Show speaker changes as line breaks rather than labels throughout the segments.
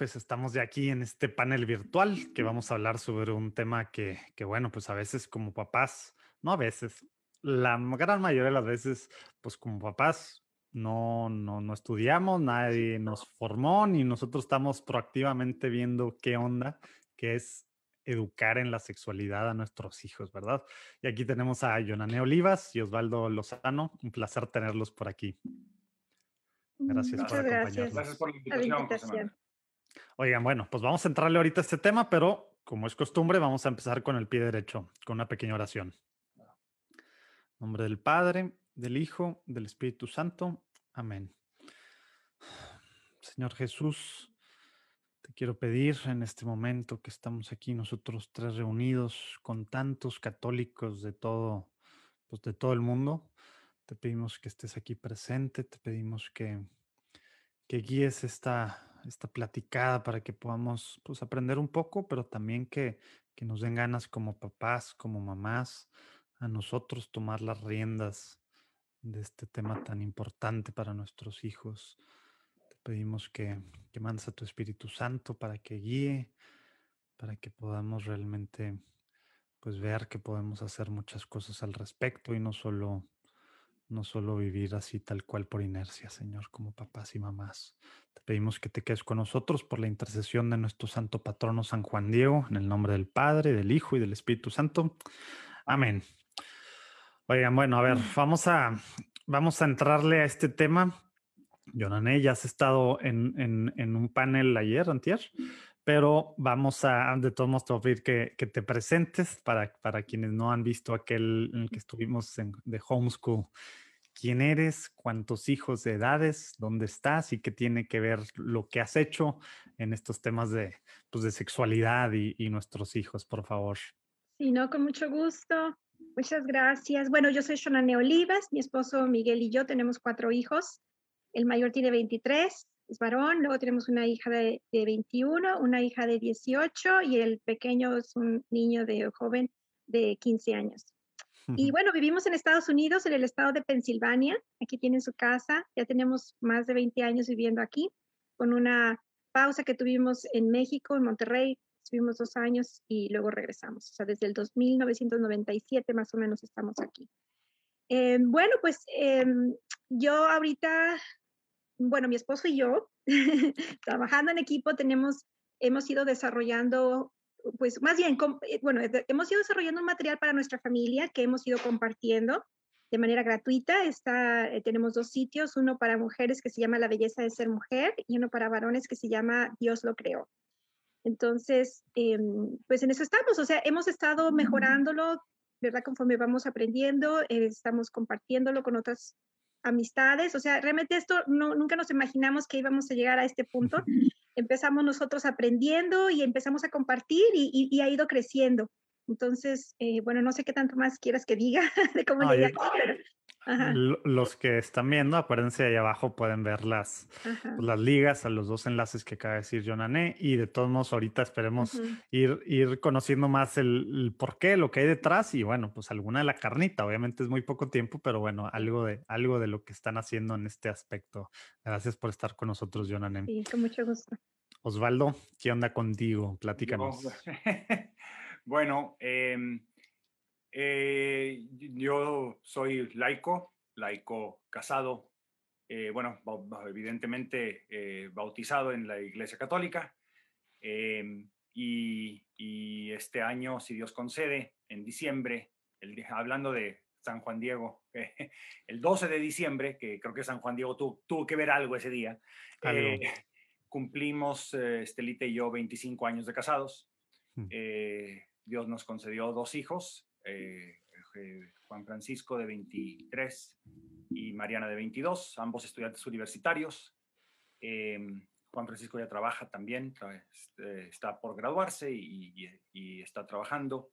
pues estamos ya aquí en este panel virtual que vamos a hablar sobre un tema que, que, bueno, pues a veces como papás, no a veces, la gran mayoría de las veces, pues como papás no, no, no estudiamos, nadie nos formó, ni nosotros estamos proactivamente viendo qué onda, que es educar en la sexualidad a nuestros hijos, ¿verdad? Y aquí tenemos a Yonané Olivas y Osvaldo Lozano. Un placer tenerlos por aquí. Gracias por acompañarnos. Gracias por la invitación. Oigan, bueno, pues vamos a entrarle ahorita a este tema, pero como es costumbre, vamos a empezar con el pie derecho, con una pequeña oración. En nombre del Padre, del Hijo, del Espíritu Santo. Amén. Señor Jesús, te quiero pedir en este momento que estamos aquí nosotros tres reunidos con tantos católicos de todo, pues de todo el mundo. Te pedimos que estés aquí presente, te pedimos que, que guíes esta, esta platicada para que podamos pues, aprender un poco, pero también que, que nos den ganas como papás, como mamás, a nosotros tomar las riendas de este tema tan importante para nuestros hijos. Te pedimos que, que mandes a tu Espíritu Santo para que guíe, para que podamos realmente pues ver que podemos hacer muchas cosas al respecto y no solo no solo vivir así tal cual por inercia, Señor, como papás y mamás. Te pedimos que te quedes con nosotros por la intercesión de nuestro santo patrono San Juan Diego, en el nombre del Padre, del Hijo y del Espíritu Santo. Amén. Oigan, bueno, a ver, mm. vamos a, vamos a entrarle a este tema. Yonané, ya has estado en, en, un panel ayer, antier, pero vamos a, de todos modos, te pedir que, que, te presentes para, para quienes no han visto aquel en el que estuvimos en, de homeschool. ¿Quién eres? ¿Cuántos hijos de edades? ¿Dónde estás? ¿Y qué tiene que ver lo que has hecho en estos temas de, pues, de sexualidad y, y nuestros hijos, por favor?
Sí, no, con mucho gusto. Muchas gracias. Bueno, yo soy Shonane Olivas, mi esposo Miguel y yo tenemos cuatro hijos. El mayor tiene 23, es varón, luego tenemos una hija de, 21, una hija de 18 y el pequeño es un niño de joven de 15 años. Y bueno, vivimos en Estados Unidos, en el estado de Pensilvania. Aquí tienen su casa. Ya tenemos más de 20 años viviendo aquí, con una pausa que tuvimos en México, en Monterrey. Estuvimos dos años y luego regresamos. O sea, desde el 1997 más o menos estamos aquí. Eh, bueno, pues em, yo ahorita bueno, mi esposo y yo, trabajando en equipo, tenemos, hemos ido desarrollando, pues más bien, eh, bueno, hemos ido desarrollando un material para nuestra familia que hemos ido compartiendo de manera gratuita. Está, eh, tenemos dos sitios, uno para mujeres que se llama La belleza de ser mujer y uno para varones que se llama Dios lo creó. Entonces, em, pues en eso estamos, o sea, hemos estado mejorándolo, ¿verdad? Conforme vamos aprendiendo, eh, estamos compartiéndolo con otras amistades, o sea, realmente esto no, nunca nos imaginamos que íbamos a llegar a este punto. Empezamos nosotros aprendiendo y empezamos a compartir y, ha ido creciendo. Entonces, eh, bueno, no sé qué tanto más quieras que diga de cómo llegué aquí,
los que están viendo, acuérdense ahí abajo pueden ver las, las ligas a los dos enlaces que acaba de decir Jonané y de todos modos ahorita esperemos ir, ir conociendo más el, por qué, lo que hay detrás y bueno, pues alguna de la carnita, obviamente es muy poco tiempo, pero bueno, algo de, algo de lo que están haciendo en este aspecto. Gracias por estar con nosotros, Jonané.
Sí, con mucho gusto.
Osvaldo, ¿qué onda contigo? Platícanos.
bueno, eh, eh, yo soy laico, laico casado, eh, bueno, evidentemente eh, bautizado en la Iglesia Católica. Em, y, este año, si Dios concede, en diciembre, el, hablando de San Juan Diego, el 12 de diciembre, que creo que San Juan Diego tuvo que ver algo ese día, cumplimos, Estelita y yo, 25 años de casados. Hmm. Dios nos concedió dos hijos, eh, eh, Juan Francisco de 23 y Mariana de 22, ambos estudiantes universitarios. Em, Juan Francisco ya trabaja también, este, está por graduarse y, está trabajando.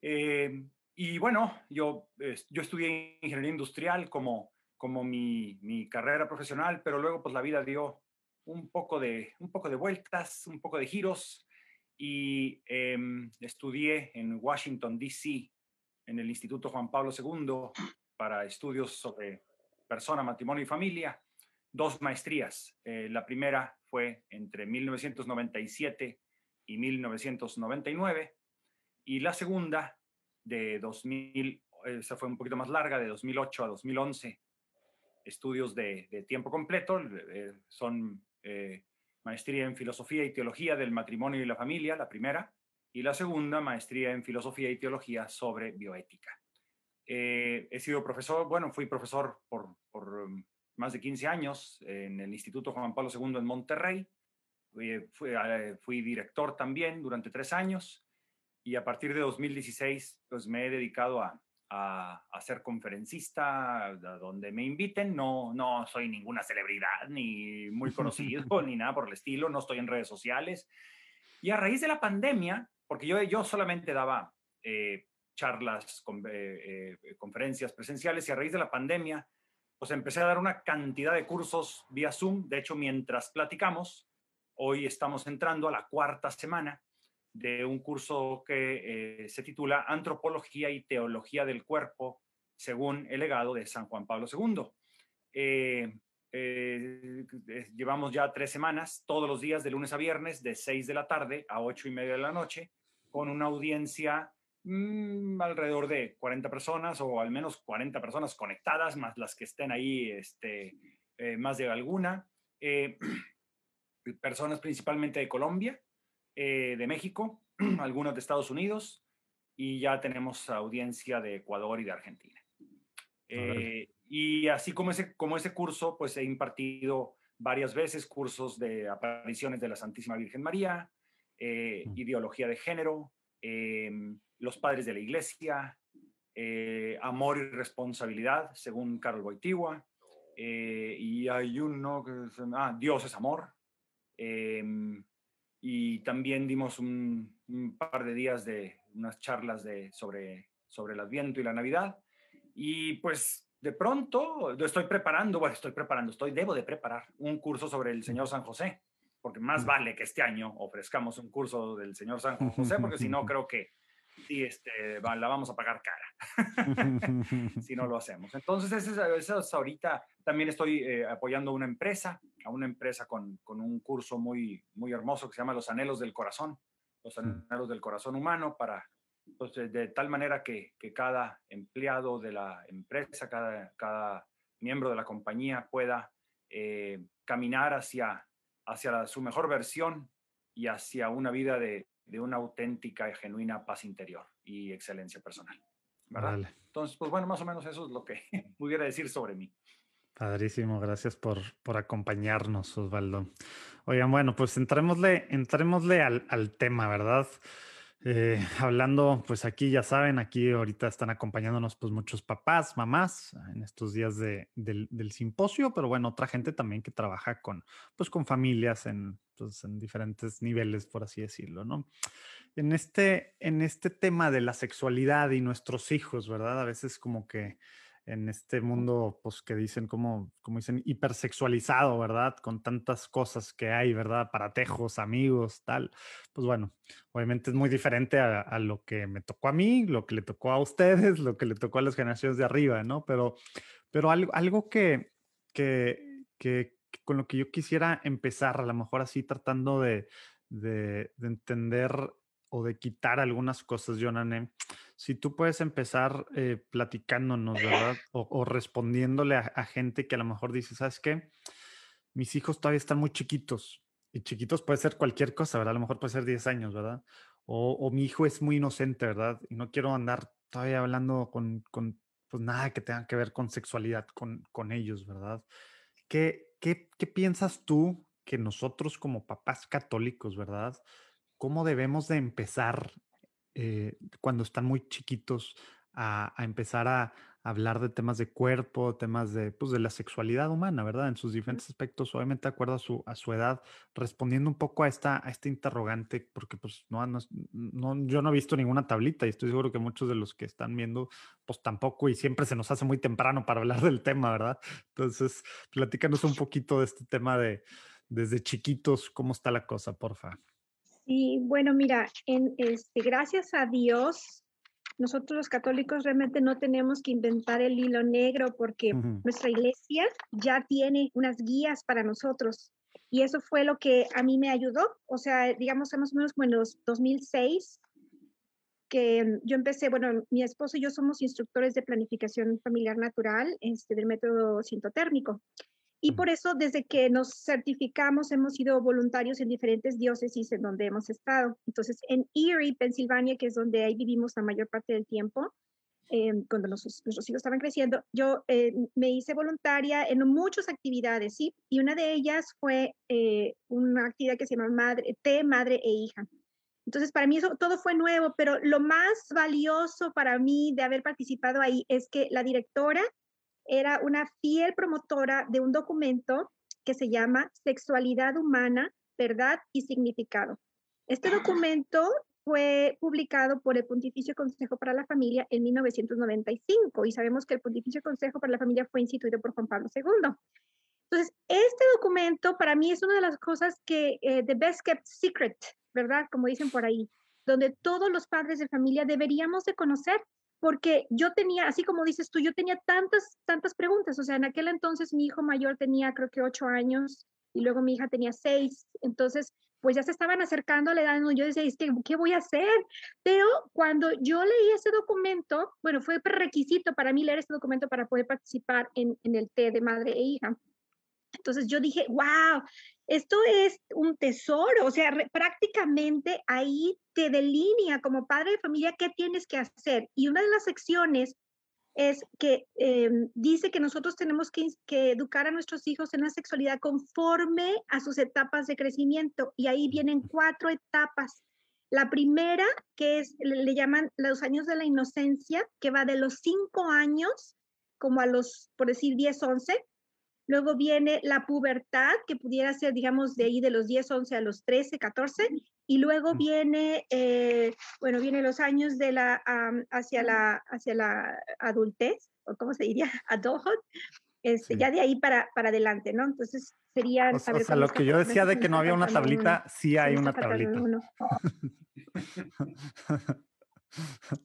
Y bueno, yo, yo estudié ingeniería industrial como, como mi, mi, carrera profesional, pero luego pues la vida dio un poco de, un poco de vueltas, un poco de giros y em, estudié en Washington, D.C., en el Instituto Juan Pablo II, para estudios sobre persona, matrimonio y familia. dos maestrías. Eh, la primera fue entre 1997 y 1999 y la segunda de 2000, esa fue un poquito más larga, de 2008 a 2011, estudios de, tiempo completo, eh, son eh, maestría en filosofía y teología del matrimonio y la familia, la primera, y la segunda, maestría en filosofía y teología sobre bioética. he sido profesor, bueno, fui profesor por, um, más de 15 años en el Instituto Juan Pablo II en Monterrey. Fui, eh, fui, director también durante tres años y a partir de 2016 pues me he dedicado a, a, ser conferencista, a donde me inviten. No, no soy ninguna celebridad, ni muy conocido, ni nada por el estilo. No estoy en redes sociales. Y a raíz de la pandemia, porque yo, yo solamente daba eh, charlas, con, eh, conferencias presenciales, y a raíz de la pandemia, pues empecé a dar una cantidad de cursos vía Zoom. De hecho, mientras platicamos, hoy estamos entrando a la cuarta semana de un curso que eh, se titula Antropología y Teología del Cuerpo según el legado de San Juan Pablo II. Eh, eh, llevamos ya tres semanas, todos los días de lunes a viernes, de seis de la tarde a ocho y media de la noche, con una audiencia Mm, alrededor de 40 personas o al menos 40 personas conectadas, más las que estén ahí, este, más de alguna. Personas principalmente de Colombia, eh, de México, algunas de Estados Unidos y ya tenemos audiencia de Ecuador y de Argentina. y así como ese, como ese curso, pues he impartido varias veces cursos de apariciones de la Santísima Virgen María, mm. ideología de género, em, los padres de la iglesia, eh, amor y responsabilidad, según Carol Boitigua, eh, y hay uno que ah, Dios es amor. Y también dimos un, par de días de unas charlas de, sobre, sobre el Adviento y la Navidad. Y pues de pronto estoy preparando, bueno, estoy preparando, estoy, debo de preparar un curso sobre el Señor San José, porque más vale que este año ofrezcamos un curso del Señor San José, porque si no creo que y este, la vamos a pagar cara si no lo hacemos. Entonces, eso es, ahorita también estoy eh, apoyando a una empresa, a una empresa con, con, un curso muy, muy hermoso que se llama Los Anhelos del Corazón, los mm. Anhelos del Corazón Humano, para, pues, de, tal manera que, que, cada empleado de la empresa, cada, cada miembro de la compañía pueda eh, caminar hacia, hacia su mejor versión y hacia una vida de, de una auténtica y genuina paz interior y excelencia personal. ¿verdad? Entonces, pues bueno, más o menos eso es lo que pudiera decir sobre mí.
Padrísimo, gracias por, por acompañarnos, Osvaldo. Oigan, bueno, pues entrémosle, entrémosle al, al tema, ¿verdad? Eh, hablando, pues aquí ya saben, aquí ahorita están acompañándonos pues muchos papás, mamás en estos días de, del, del, simposio, pero bueno, otra gente también que trabaja con, pues con familias en, pues, en diferentes niveles, por así decirlo, ¿no? En este, en este tema de la sexualidad y nuestros hijos, ¿verdad? A veces como que en este mundo, pues que dicen, como, como dicen, hipersexualizado, ¿verdad? Con tantas cosas que hay, ¿verdad? Paratejos, amigos, tal. Pues bueno, obviamente es muy diferente a, lo que me tocó a mí, lo que le tocó a ustedes, lo que le tocó a las generaciones de arriba, ¿no? Pero, pero algo, algo que, que, que con lo que yo quisiera empezar, a lo mejor así tratando de, de, de entender o de quitar algunas cosas, Jonane si tú puedes empezar eh, platicándonos, ¿verdad? O, respondiéndole a, gente que a lo mejor dice, ¿sabes qué? Mis hijos todavía están muy chiquitos. Y chiquitos puede ser cualquier cosa, ¿verdad? A lo mejor puede ser 10 años, ¿verdad? O, mi hijo es muy inocente, ¿verdad? Y no quiero andar todavía hablando con, con pues nada que tenga que ver con sexualidad con, con ellos, ¿verdad? ¿Qué, qué, ¿Qué piensas tú que nosotros como papás católicos, ¿verdad? ¿Cómo debemos de empezar eh, cuando están muy chiquitos a, empezar a, hablar de temas de cuerpo, temas de, pues, de la sexualidad humana, ¿verdad? En sus diferentes aspectos, obviamente de acuerdo a su, a su edad, respondiendo un poco a esta, a este interrogante, porque pues no, no, yo no he visto ninguna tablita y estoy seguro que muchos de los que están viendo, pues tampoco, y siempre se nos hace muy temprano para hablar del tema, ¿verdad? Entonces, platícanos un poquito de este tema de desde chiquitos, cómo está la cosa, porfa.
Sí, bueno, mira, en, este, gracias a Dios, nosotros los católicos realmente no tenemos que inventar el hilo negro porque nuestra iglesia ya tiene unas guías para nosotros. Y eso fue lo que a mí me ayudó. O sea, digamos, más o menos como en los 2006, que yo empecé, bueno, mi esposo y yo somos instructores de planificación familiar natural este, del método sintotérmico. Y por eso, desde que nos certificamos, hemos sido voluntarios en diferentes diócesis en donde hemos estado. Entonces, en Erie, Pensilvania, que es donde ahí vivimos la mayor parte del tiempo, eh, cuando nuestros hijos estaban creciendo, yo eh, me hice voluntaria en muchas actividades, ¿sí? Y una de ellas fue eh, una actividad que se llama madre, T, Madre e Hija. Entonces, para mí eso todo fue nuevo, pero lo más valioso para mí de haber participado ahí es que la directora era una fiel promotora de un documento que se llama Sexualidad Humana, Verdad y Significado. Este documento fue publicado por el Pontificio Consejo para la Familia en 1995 y sabemos que el Pontificio Consejo para la Familia fue instituido por Juan Pablo II. Entonces, este documento para mí es una de las cosas que, eh, the best kept secret, ¿verdad? Como dicen por ahí, donde todos los padres de familia deberíamos de conocer porque yo tenía, así como dices tú, yo tenía tantas, tantas preguntas. O sea, en aquel entonces mi hijo mayor tenía creo que ocho años y luego mi hija tenía seis. Entonces, pues ya se estaban acercando a la edad yo decía, ¿qué voy a hacer? Pero cuando yo leí ese documento, bueno, fue requisito para mí leer ese documento para poder participar en, en el té de madre e hija. Entonces yo dije, wow, esto es un tesoro, o sea, prácticamente ahí te delinea como padre de familia qué tienes que hacer. Y una de las secciones es que em, dice que nosotros tenemos que, educar a nuestros hijos en la sexualidad conforme a sus etapas de crecimiento. Y ahí vienen cuatro etapas. La primera, que es, le, le llaman los años de la inocencia, que va de los cinco años como a los, por decir, 10, 11, Luego viene la pubertad, que pudiera ser, digamos, de ahí de los 10, 11 a los 13, 14. Y luego viene, eh, bueno, vienen los años de la, hacia, la, hacia la adultez, o cómo se diría, adulthood. Este, Ya de ahí para, para adelante, ¿no? Entonces sería...
O, sea, lo que yo decía de que no había una tablita, sí hay una tablita.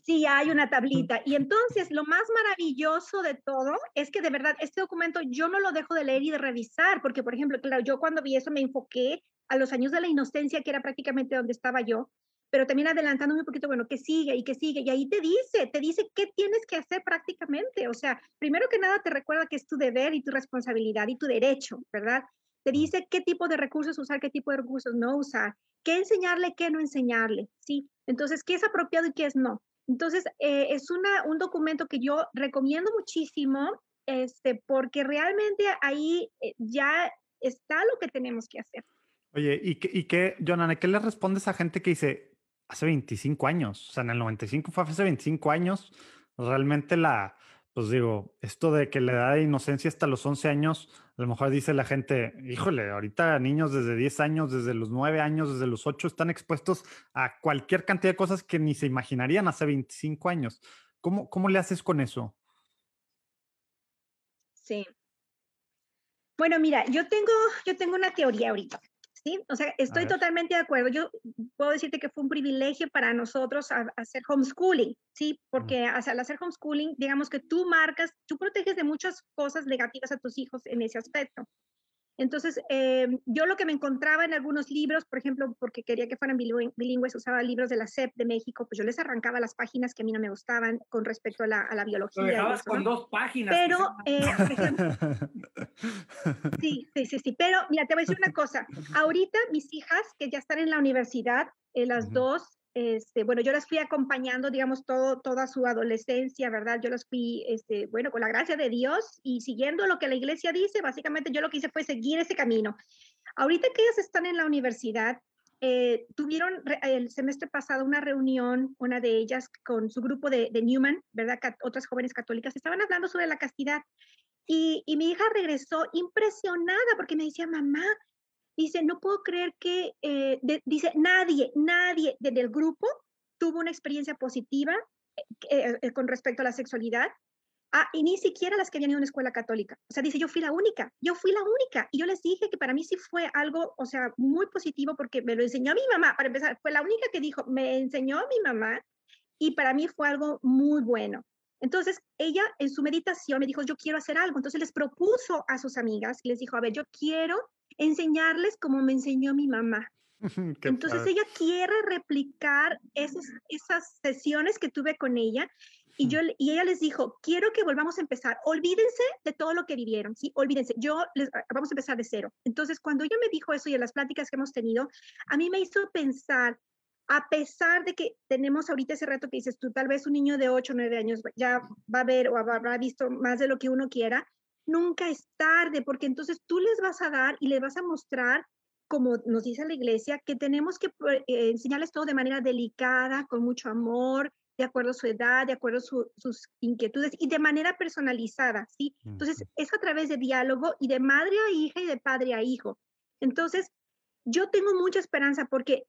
Sí, hay una tablita. Y entonces lo más maravilloso de todo es que de verdad este documento yo no lo dejo de leer y de revisar, porque por ejemplo, claro, yo cuando vi eso me enfoqué a los años de la inocencia, que era prácticamente donde estaba yo, pero también adelantándome un poquito, bueno, que sigue y que sigue, y ahí te dice, te dice qué tienes que hacer prácticamente. O sea, primero que nada te recuerda que es tu deber y tu responsabilidad y tu derecho, ¿verdad? Te dice qué tipo de recursos usar, qué tipo de recursos no usar, qué enseñarle, qué no enseñarle, ¿sí? Entonces, ¿qué es apropiado y qué es no? Entonces, eh, es una, un documento que yo recomiendo muchísimo, este, porque realmente ahí eh, ya está lo que tenemos que hacer.
Oye, ¿y qué, y qué Jonana, qué le respondes a gente que dice, hace 25 años, o sea, en el 95 fue hace 25 años, realmente la, pues digo, esto de que la edad de inocencia hasta los 11 años, a lo mejor dice la gente, híjole, ahorita niños desde 10 años, desde los 9 años, desde los 8 están expuestos a cualquier cantidad de cosas que ni se imaginarían hace 25 años. ¿Cómo, cómo le haces con eso?
Sí. Bueno, mira, yo tengo, yo tengo una teoría ahorita. ¿Sí? O sea, estoy totalmente de acuerdo. Yo puedo decirte que fue un privilegio para nosotros hacer homeschooling, ¿sí? Porque al hacer homeschooling, digamos que tú marcas, tú proteges de muchas cosas negativas a tus hijos en ese aspecto. Entonces, eh, yo lo que me encontraba en algunos libros, por ejemplo, porque quería que fueran bilingües, usaba libros de la SEP de México, pues yo les arrancaba las páginas que a mí no me gustaban con respecto a la, a la biología.
Lo dejabas con dos páginas.
Pero, eh, sí, sí, sí, sí. Pero, mira, te voy a decir una cosa. Ahorita mis hijas, que ya están en la universidad, eh, las dos, este, bueno, yo las fui acompañando, digamos, todo, toda su adolescencia, ¿verdad? Yo las fui, este, bueno, con la gracia de Dios y siguiendo lo que la iglesia dice, básicamente yo lo que hice fue seguir ese camino. Ahorita que ellas están en la universidad, eh, tuvieron el semestre pasado una reunión, una de ellas con su grupo de, Newman, ¿verdad? otras jóvenes católicas, estaban hablando sobre la castidad. Y, y mi hija regresó impresionada porque me decía, mamá, Dice, no puedo creer que, eh, dice, nadie, nadie del grupo tuvo una experiencia positiva eh, eh, con respecto a la sexualidad. Ah, y ni siquiera las que habían ido a una escuela católica. O sea, dice, yo fui la única, yo fui la única. Y yo les dije que para mí sí fue algo, o sea, muy positivo porque me lo enseñó mi mamá. Para empezar, fue la única que dijo, me enseñó mi mamá y para mí fue algo muy bueno. Entonces, ella en su meditación me dijo, yo quiero hacer algo. Entonces les propuso a sus amigas y les dijo, a ver, yo quiero enseñarles como me enseñó mi mamá. Entonces ella quiere replicar esas, esas sesiones que tuve con ella y, yo, y ella les dijo, quiero que volvamos a empezar, olvídense de todo lo que vivieron, ¿sí? Olvídense, yo les, vamos a empezar de cero. Entonces, cuando ella me dijo eso y en las pláticas que hemos tenido, a mí me hizo pensar, a pesar de que tenemos ahorita ese reto que dices tú, tal vez un niño de 8 o 9 años ya va a ver o habrá visto más de lo que uno quiera, nunca es tarde, porque entonces tú les vas a dar y les vas a mostrar como nos dice la iglesia, que tenemos que eh, enseñarles todo de manera delicada, con mucho amor, de acuerdo a su edad, de acuerdo a sus inquietudes y de manera personalizada, ¿sí? Entonces, es a través de diálogo y de madre a hija y de padre a hijo. Entonces, yo tengo mucha esperanza porque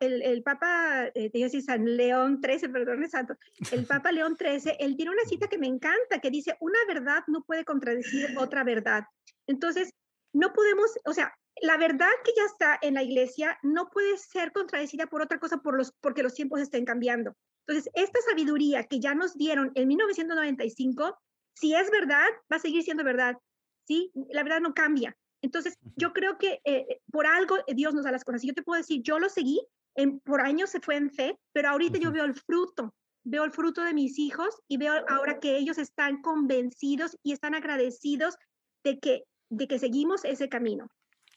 el, el, Papa, eh, decir San León XIII, perdón, santo, el Papa León XIII, él tiene una cita que me encanta, que dice, una verdad no puede contradecir otra verdad. Entonces, no podemos, o sea, la verdad que ya está en la iglesia no puede ser contradecida por otra cosa por los, porque los tiempos estén cambiando. Entonces, esta sabiduría que ya nos dieron en 1995, si es verdad, va a seguir siendo verdad. ¿sí? La verdad no cambia. Entonces, yo creo que eh, por algo Dios nos da las cosas. Y yo te puedo decir, yo lo seguí, en, por años se fue en fe, pero ahorita yo veo el fruto, veo el fruto de mis hijos y veo ahora que ellos están convencidos y están agradecidos de que, de que seguimos ese camino.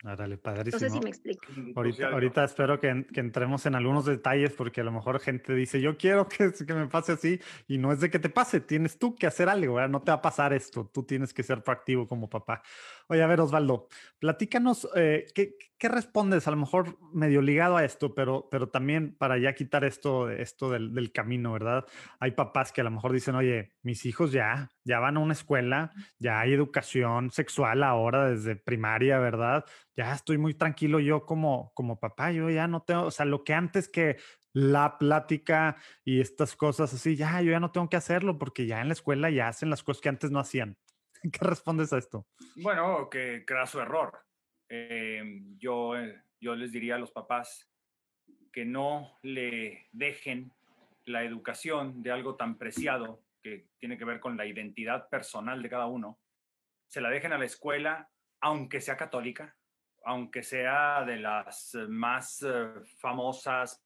Árale, padrísimo.
No sé si me explico.
Ahorita, ahorita espero que, que, entremos en algunos detalles porque a lo mejor gente dice, yo quiero que, que, me pase así y no es de que te pase, tienes tú que hacer algo, ¿verdad? no te va a pasar esto, tú tienes que ser proactivo como papá. Oye, a ver, Osvaldo, platícanos, eh, ¿qué, ¿qué, respondes? A lo mejor medio ligado a esto, pero, pero también para ya quitar esto, esto del, del, camino, ¿verdad? Hay papás que a lo mejor dicen, oye, mis hijos ya, ya van a una escuela, ya hay educación sexual ahora desde primaria, ¿verdad? Ya estoy muy tranquilo yo como, como papá, yo ya no tengo, o sea, lo que antes que la plática y estas cosas así, ya, yo ya no tengo que hacerlo porque ya en la escuela ya hacen las cosas que antes no hacían. ¿Qué respondes a esto?
Bueno, que su error. Eh, yo, yo les diría a los papás que no le dejen la educación de algo tan preciado que tiene que ver con la identidad personal de cada uno, se la dejen a la escuela, aunque sea católica, aunque sea de las más eh, famosas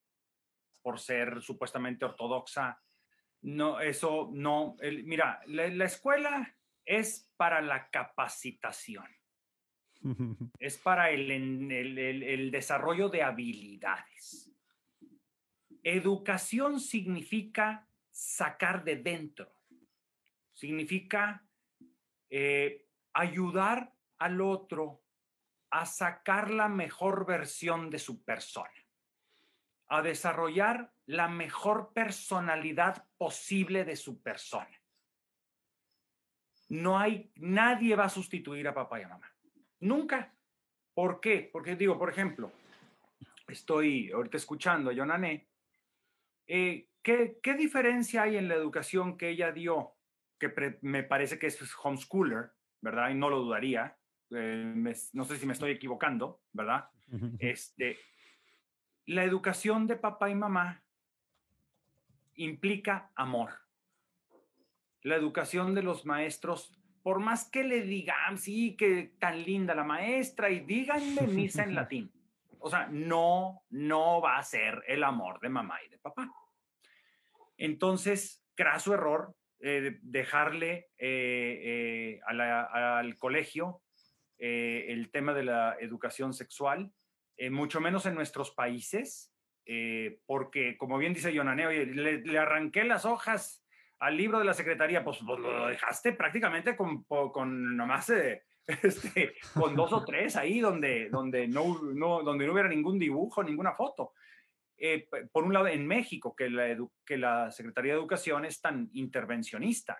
por ser supuestamente ortodoxa. No, eso no. mira, la escuela es para la capacitación. es para el, el, desarrollo de habilidades. Educación significa sacar de dentro, significa eh, ayudar al otro a sacar la mejor versión de su persona, a desarrollar la mejor personalidad posible de su persona no hay, nadie va a sustituir a papá y a mamá. Nunca. ¿Por qué? Porque digo, por ejemplo, estoy ahorita escuchando a Yonané, eh, ¿qué, ¿qué, diferencia hay en la educación que ella dio? Que me parece que es homeschooler, ¿verdad? Y no lo dudaría. Eh, no sé si me estoy equivocando, ¿verdad? Este, la educación de papá y mamá implica amor la educación de los maestros, por más que le digan, sí, que tan linda la maestra y díganme misa en latín. O sea, no, no va a ser el amor de mamá y de papá. Entonces, craso error eh, dejarle eh, eh, al colegio el tema de la educación sexual, mucho menos en nuestros países, porque como bien dice Yonaneo, le, le arranqué las hojas al libro de la secretaría, pues, pues lo dejaste prácticamente con, con nomás, eh, este, con dos o tres ahí donde, donde, no, no, donde no hubiera ningún dibujo, ninguna foto. Eh, por un lado, en México, que la, que la Secretaría de Educación es tan intervencionista.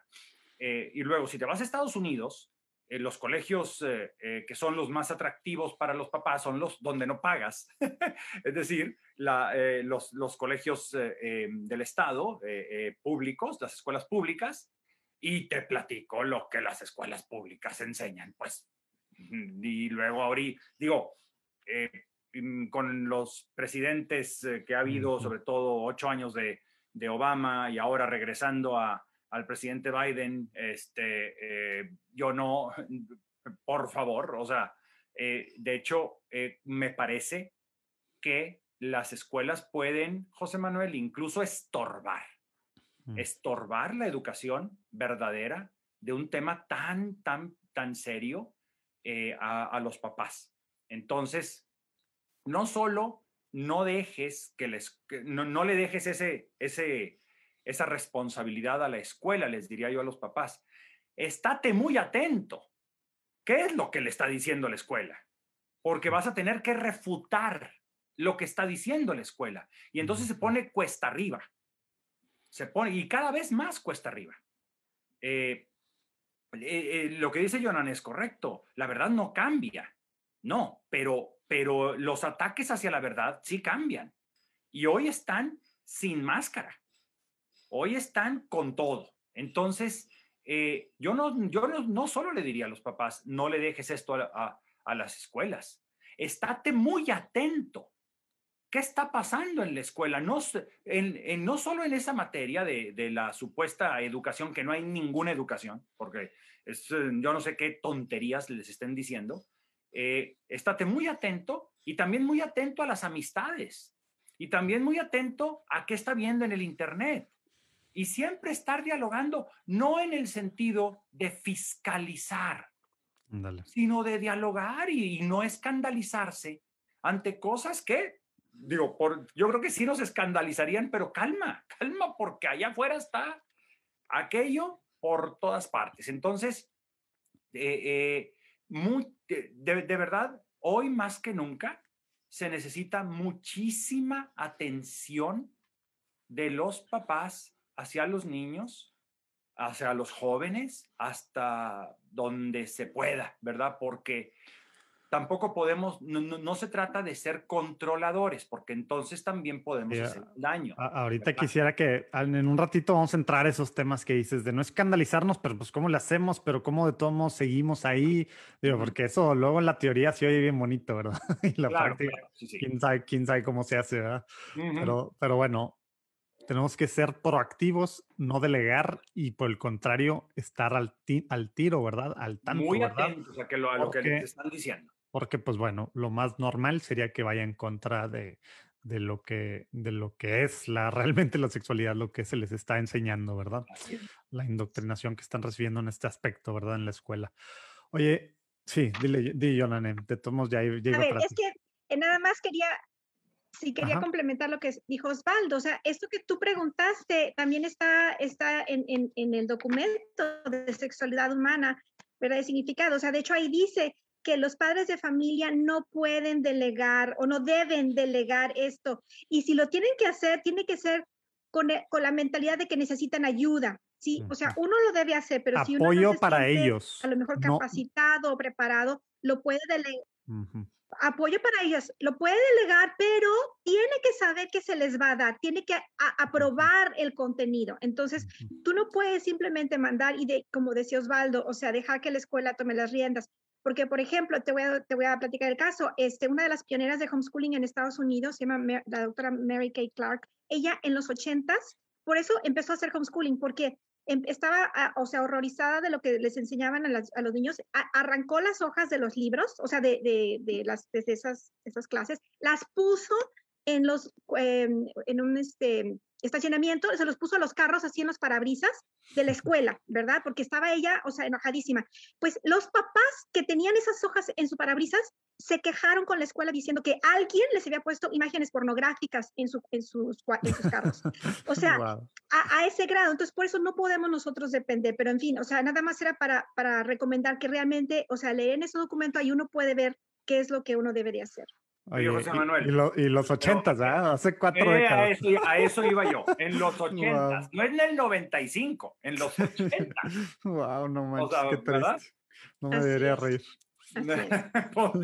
Eh, y luego, si te vas a Estados Unidos, eh, los colegios eh, eh, que son los más atractivos para los papás son los donde no pagas, es decir, los, los, colegios del Estado públicos, las escuelas públicas, y te platico lo que las escuelas públicas enseñan, pues, y luego ahorita, digo, mm, con los presidentes que ha habido, sobre todo ocho años de, de Obama y ahora regresando a, al presidente Biden, este, eh, yo no, por favor, o sea, eh, de hecho, eh, me parece que las escuelas pueden, José Manuel, incluso estorbar, mm. estorbar la educación verdadera de un tema tan, tan, tan serio a, los papás. Entonces, no solo no dejes que les, no, no le dejes ese, ese, esa responsabilidad a la escuela, les diría yo a los papás. Estate muy atento. ¿Qué es lo que le está diciendo la escuela? Porque vas a tener que refutar lo que está diciendo la escuela. Y entonces se pone cuesta arriba. Se pone, y cada vez más cuesta arriba. Eh, eh, eh, lo que dice Jonan es correcto. La verdad no cambia. No, pero, pero los ataques hacia la verdad sí cambian. Y hoy están sin máscara hoy están con todo. Entonces, eh, yo, no, yo no, solo le diría a los papás, no le dejes esto a, las escuelas. Estate muy atento. ¿Qué está pasando en la escuela? No, en, no solo en esa materia de, la supuesta educación, que no hay ninguna educación, porque es, yo no sé qué tonterías les estén diciendo. Eh, estate muy atento y también muy atento a las amistades y también muy atento a qué está viendo en el Internet y siempre estar dialogando, no en el sentido de fiscalizar, sino de dialogar y, no escandalizarse ante cosas que, digo, por, yo creo que sí nos escandalizarían, pero calma, calma, porque allá afuera está aquello por todas partes. Entonces, eh, eh, de, de verdad, hoy más que nunca se necesita muchísima atención de los papás hacia los niños, hacia los jóvenes, hasta donde se pueda, ¿verdad? Porque tampoco podemos, no, se trata de ser controladores, porque entonces también podemos hacer daño.
ahorita quisiera que en un ratito vamos a entrar a esos temas que dices, de no escandalizarnos, pero pues cómo le hacemos, pero cómo de todos modos seguimos ahí, digo, porque eso luego en la teoría se oye bien bonito, ¿verdad? y la práctica, ¿quién, sabe, quién sabe cómo se hace, ¿verdad? pero, pero bueno, tenemos que ser proactivos, no delegar y por el contrario, estar al, al tiro, ¿verdad? Al tanto.
Muy atentos a, que lo, a lo que te están diciendo.
Porque, pues bueno, lo más normal sería que vaya en contra de, de lo que, de lo que es la, realmente la sexualidad, lo que se les está enseñando, ¿verdad? La indoctrinación que están recibiendo en este aspecto, ¿verdad? En la escuela. Oye, sí, dile, di, Yonanem, te tomamos ya, ya
A ver, es que eh, nada más quería Sí, quería complementar lo que dijo Osvaldo. O sea, esto que tú preguntaste también está, está en, en, en, el documento de sexualidad humana, ¿verdad? De significado. O sea, de hecho ahí dice que los padres de familia no pueden delegar o no deben delegar esto. Y si lo tienen que hacer, tiene que ser con, e, con la mentalidad de que necesitan ayuda. Sí, o sea, uno lo debe hacer, pero si uno
no para ellos.
A lo mejor capacitado o preparado, lo puede delegar apoyo para ellos, lo puede delegar, pero tiene que saber que se les va a dar, tiene que aprobar el contenido. Entonces, tú no puedes simplemente mandar y de, como decía Osvaldo, o sea, dejar que la escuela tome las riendas. Porque, por ejemplo, te voy a, te voy a platicar el caso. Este, una de las pioneras de homeschooling en Estados Unidos, se llama la doctora Mary Kay Clark. Ella en los ochentas, por eso empezó a hacer homeschooling, porque estaba, ah, o sea, horrorizada de lo que les enseñaban a, los niños, arrancó las hojas de los libros, o sea, de, de, las, de esas, esas clases, las puso en los, em, en un, este, estacionamiento, se los puso a los carros así en los parabrisas de la escuela, ¿verdad? Porque estaba ella, o sea, enojadísima. Pues los papás que tenían esas hojas en sus parabrisas se quejaron con la escuela diciendo que alguien les había puesto imágenes pornográficas en, su, en, sus, carros. O sea, a, ese grado. Entonces, por eso no podemos nosotros depender. Pero, en fin, o sea, nada más era para, para recomendar que realmente, o sea, leer en ese documento ahí uno puede ver qué es lo que uno debería hacer.
Oye, José Manuel. Y, los ochentas, ¿ah? Hace cuatro
eh,
décadas.
A eso, iba yo, en los ochentas. No en el 95, en los ochentas.
wow, no manches, qué triste. No me debería reír. Pues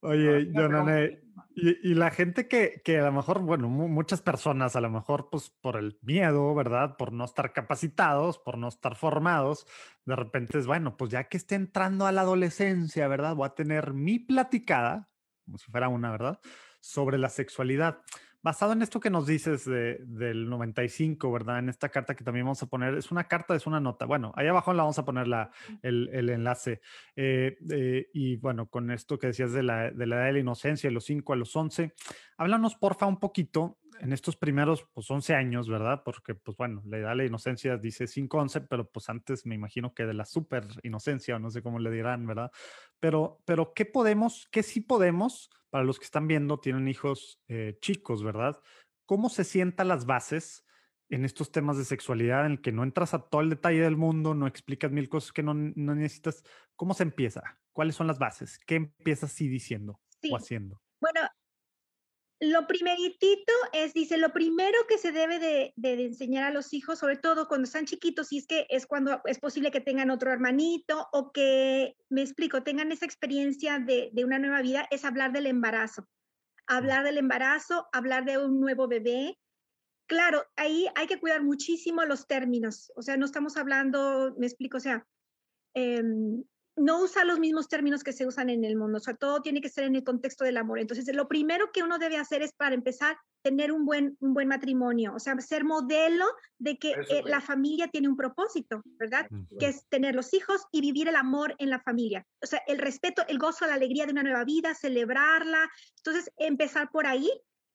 Oye, Jonane, y, y, la gente que, que, a lo mejor, bueno, muchas personas a lo mejor, pues por el miedo, ¿verdad? Por no estar capacitados, por no estar formados, de repente es, bueno, pues ya que esté entrando a la adolescencia, ¿verdad? Voy a tener mi platicada, como si fuera una, ¿verdad? Sobre la sexualidad. Basado en esto que nos dices de, del 95, ¿verdad? En esta carta que también vamos a poner, es una carta, es una nota. Bueno, ahí abajo la vamos a poner la, el, el enlace. Eh, eh, y bueno, con esto que decías de la, de la edad de la inocencia, de los 5 a los 11, háblanos porfa un poquito en estos primeros pues 11 años, ¿verdad? Porque pues bueno, la edad de la inocencia dice 5, 11, pero pues antes me imagino que de la super inocencia o no sé cómo le dirán, ¿verdad? Pero, pero ¿qué podemos, qué sí podemos, para los que están viendo, tienen hijos eh, chicos, ¿verdad? ¿Cómo se sientan las bases en estos temas de sexualidad en el que no entras a todo el detalle del mundo, no explicas mil cosas que no, no necesitas? ¿Cómo se empieza? ¿Cuáles son las bases? ¿Qué empiezas así diciendo o haciendo?
Lo primeritito es, dice, lo primero que se debe de, enseñar a los hijos, sobre todo cuando están chiquitos, y es que es cuando es posible que tengan otro hermanito o que, me explico, tengan esa experiencia de, una nueva vida, es hablar del embarazo. Hablar del embarazo, hablar de un nuevo bebé, claro, ahí hay que cuidar muchísimo los términos. O sea, no estamos hablando, me explico, o sea, eh, no usa los mismos términos que se usan en el mundo, o sea, todo tiene que ser en el contexto del amor. Entonces, lo primero que uno debe hacer es, para empezar, tener un buen, un buen matrimonio, o sea, ser modelo de que eh, la familia tiene un propósito, ¿verdad? Que es tener los hijos y vivir el amor en la familia. O sea, el respeto, el gozo, la alegría de una nueva vida, celebrarla. Entonces, empezar por ahí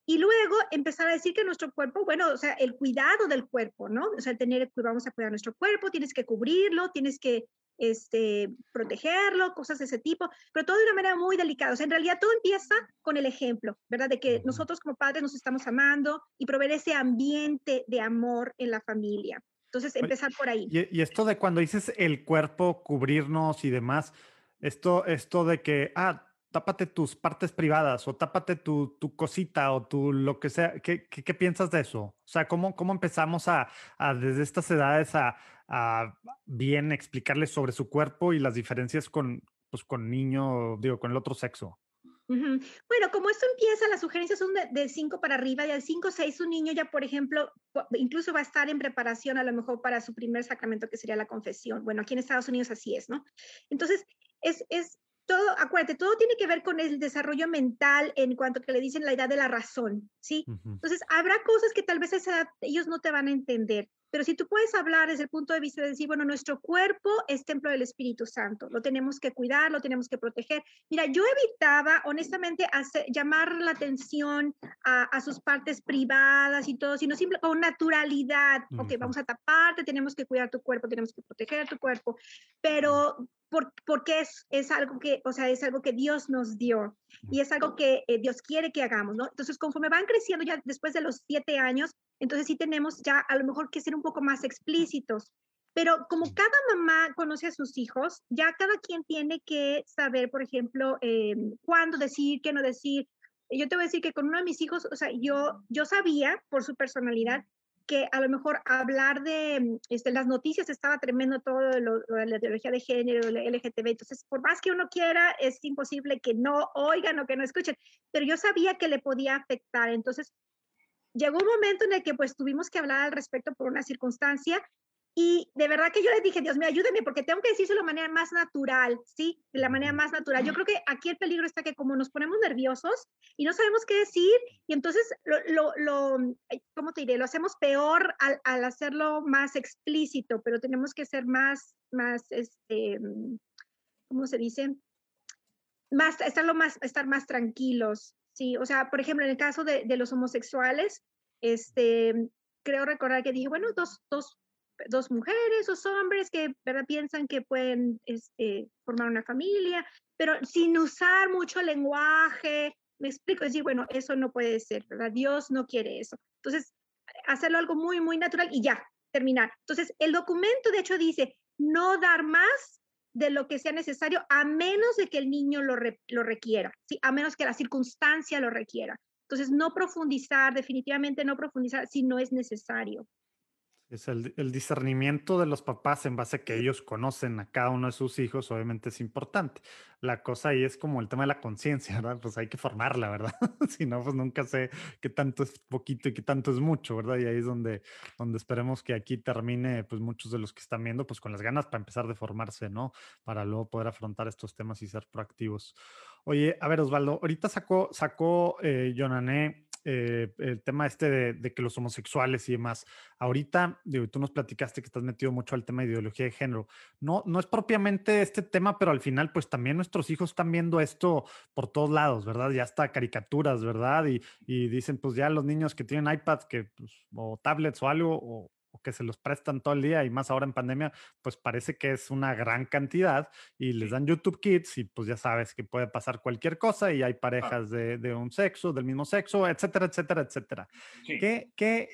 y luego empezar a decir que nuestro cuerpo, bueno, o sea, el cuidado del cuerpo, ¿no? O sea, tener, vamos a cuidar nuestro cuerpo, tienes que cubrirlo, tienes que este, protegerlo, cosas de ese tipo, pero todo de una manera muy delicada. O sea, en realidad todo empieza con el ejemplo, ¿verdad? De que nosotros como padres nos estamos amando y proveer ese ambiente de amor en la familia. Entonces, empezar por ahí.
Y, esto de cuando dices el cuerpo, cubrirnos y demás, esto, esto de que, ah, tápate tus partes privadas o tápate tu, tu cosita o tu lo que sea. ¿Qué, qué, piensas de eso? O sea, ¿cómo, cómo empezamos a, a desde estas edades a, a, bien explicarles sobre su cuerpo y las diferencias con, pues, con niño, digo, con el otro sexo?
Bueno, como esto empieza, las sugerencias son de 5 para arriba, y al 5 6 un niño ya, por ejemplo, incluso va a estar en preparación a lo mejor para su primer sacramento, que sería la confesión. Bueno, aquí en Estados Unidos así es, ¿no? Entonces, es, es todo, acuérdate, todo tiene que ver con el desarrollo mental en cuanto que le dicen la edad de la razón, ¿sí? Entonces, habrá cosas que tal vez a esa edad ellos no te van a entender, pero si tú puedes hablar desde el punto de vista de decir, bueno, nuestro cuerpo es templo del Espíritu Santo, lo tenemos que cuidar, lo tenemos que proteger. Mira, yo evitaba, honestamente, llamar la atención a, sus partes privadas y todo, sino simple con naturalidad. Ok, vamos a taparte, tenemos que cuidar tu cuerpo, tenemos que proteger tu cuerpo, pero porque es, es algo que, o sea, es algo que Dios nos dio y es algo que eh, Dios quiere que hagamos, ¿no? Entonces, conforme van creciendo ya después de los siete años, entonces sí tenemos ya a lo mejor que ser un poco más explícitos. Pero como cada mamá conoce a sus hijos, ya cada quien tiene que saber, por ejemplo, eh, cuándo decir, qué no decir. Yo te voy a decir que con uno de mis hijos, o sea, yo, yo sabía por su personalidad que a lo mejor hablar de mm, este, las noticias estaba tremendo todo lo, de la ideología de género, la LGTB, entonces por más que uno quiera, es imposible que no oigan o que no escuchen, pero yo sabía que le podía afectar, entonces llegó un momento en el que pues tuvimos que hablar al respecto por una circunstancia y de verdad que yo les dije, Dios me ayúdeme porque tengo que decirlo de la manera más natural, ¿sí? De la manera más natural. Yo creo que aquí el peligro está que como nos ponemos nerviosos y no sabemos qué decir, y entonces lo, lo, ¿cómo te diré? Lo hacemos peor al, al, hacerlo más explícito, pero tenemos que ser más, más, este, ¿cómo se dice? Más, estarlo más, estar más tranquilos, ¿sí? O sea, por ejemplo, en el caso de, de los homosexuales, este, creo recordar que dije, bueno, dos, dos dos mujeres, o hombres que ¿verdad? piensan que pueden este, formar una familia, pero sin usar mucho lenguaje. Me explico, es decir, bueno, eso no puede ser, ¿verdad? Dios no quiere eso. Entonces, hacerlo algo muy, muy natural y ya, terminar. Entonces, el documento, de hecho, dice no dar más de lo que sea necesario a menos de que el niño lo, lo requiera, ¿sí? a menos que la circunstancia lo requiera. Entonces, no profundizar, definitivamente no profundizar si no es necesario.
Es el, discernimiento de los papás en base a que ellos conocen a cada uno de sus hijos, obviamente es importante. La cosa ahí es como el tema de la conciencia, ¿verdad? Pues hay que formarla, ¿verdad? si no, pues nunca sé qué tanto es poquito y qué tanto es mucho, ¿verdad? Y ahí es donde, donde esperemos que aquí termine, pues muchos de los que están viendo, pues con las ganas para empezar de formarse, ¿no? Para luego poder afrontar estos temas y ser proactivos. Oye, a ver, Osvaldo, ahorita sacó, sacó eh, eh, el tema este de, que los homosexuales y demás. Ahorita, digo, tú nos platicaste que estás metido mucho al tema de ideología de género. No, no es propiamente este tema, pero al final, pues también nuestros hijos están viendo esto por todos lados, ¿verdad? Ya está caricaturas, ¿verdad? Y, y dicen, pues ya los niños que tienen iPad que, pues, o tablets o algo, o, o que se los prestan todo el día y más ahora en pandemia, pues parece que es una gran cantidad y les dan YouTube Kids y pues ya sabes que puede pasar cualquier cosa y hay parejas de, de, un sexo, del mismo sexo, etcétera, etcétera, etcétera. ¿Qué, qué,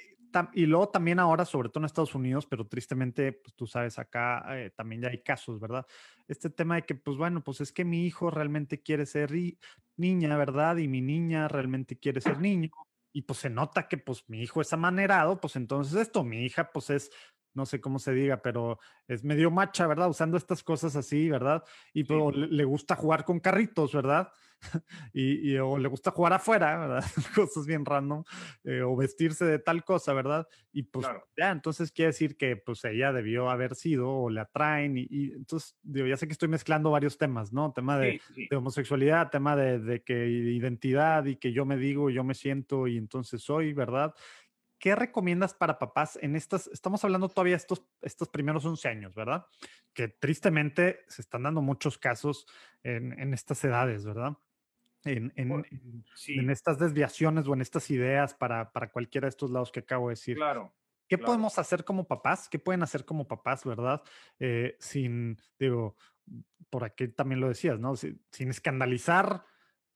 y luego también ahora, sobre todo en Estados Unidos, pero tristemente, pues tú sabes, acá eh, también ya hay casos, ¿verdad? Este tema de que, pues bueno, pues es que mi hijo realmente quiere ser niña, ¿verdad? Y mi niña realmente quiere ser niño y pues se nota que pues mi hijo es amanerado, pues entonces esto, mi hija pues es, no sé cómo se diga, pero es medio macha, ¿verdad? Usando estas cosas así, ¿verdad? Y pues, le, gusta jugar con carritos, ¿verdad? y, o le gusta jugar afuera, ¿verdad? Cosas bien random, eh, o vestirse de tal cosa, ¿verdad? Y pues ya, entonces quiere decir que pues ella debió haber sido o le atraen y, entonces, digo, ya sé que estoy mezclando varios temas, ¿no? Tema de, homosexualidad, tema de, de, que identidad y que yo me digo, yo me siento y entonces soy, ¿verdad? ¿Qué recomiendas para papás en estas, estamos hablando todavía estos, estos primeros 11 años, ¿verdad? Que tristemente se están dando muchos casos en, en estas edades, ¿verdad? En, en, estas desviaciones o en estas ideas para, para, cualquiera de estos lados que acabo de decir.
Claro.
¿Qué podemos hacer como papás? ¿Qué pueden hacer como papás, verdad? Eh, sin, digo, por aquí también lo decías, ¿no? Sin, escandalizar,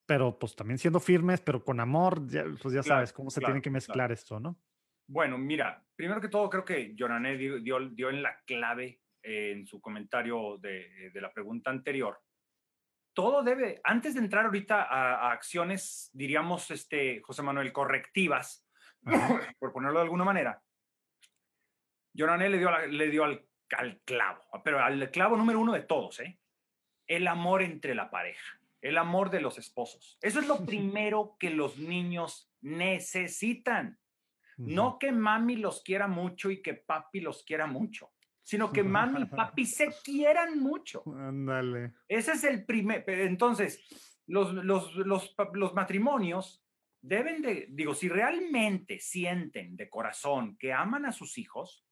pero pues también siendo firmes, pero con amor, pues ya sabes cómo se tiene que mezclar esto, ¿no?
Bueno, mira, primero que todo creo que Jonané dio, dio, dio en la clave en su comentario de, de la pregunta anterior todo debe, antes de entrar ahorita a, acciones, diríamos, este, José Manuel, correctivas, por ponerlo de alguna manera, Jonané le dio, le dio al, clavo, pero al clavo número uno de todos, ¿eh? El amor entre la pareja, el amor de los esposos. Eso es lo primero que los niños necesitan. No que mami los quiera mucho y que papi los quiera mucho sino que mami y papi se quieran mucho.
Ándale.
Ese es el primer. Entonces, los, los, los, los, matrimonios deben de, digo, si realmente sienten de corazón que aman a sus hijos,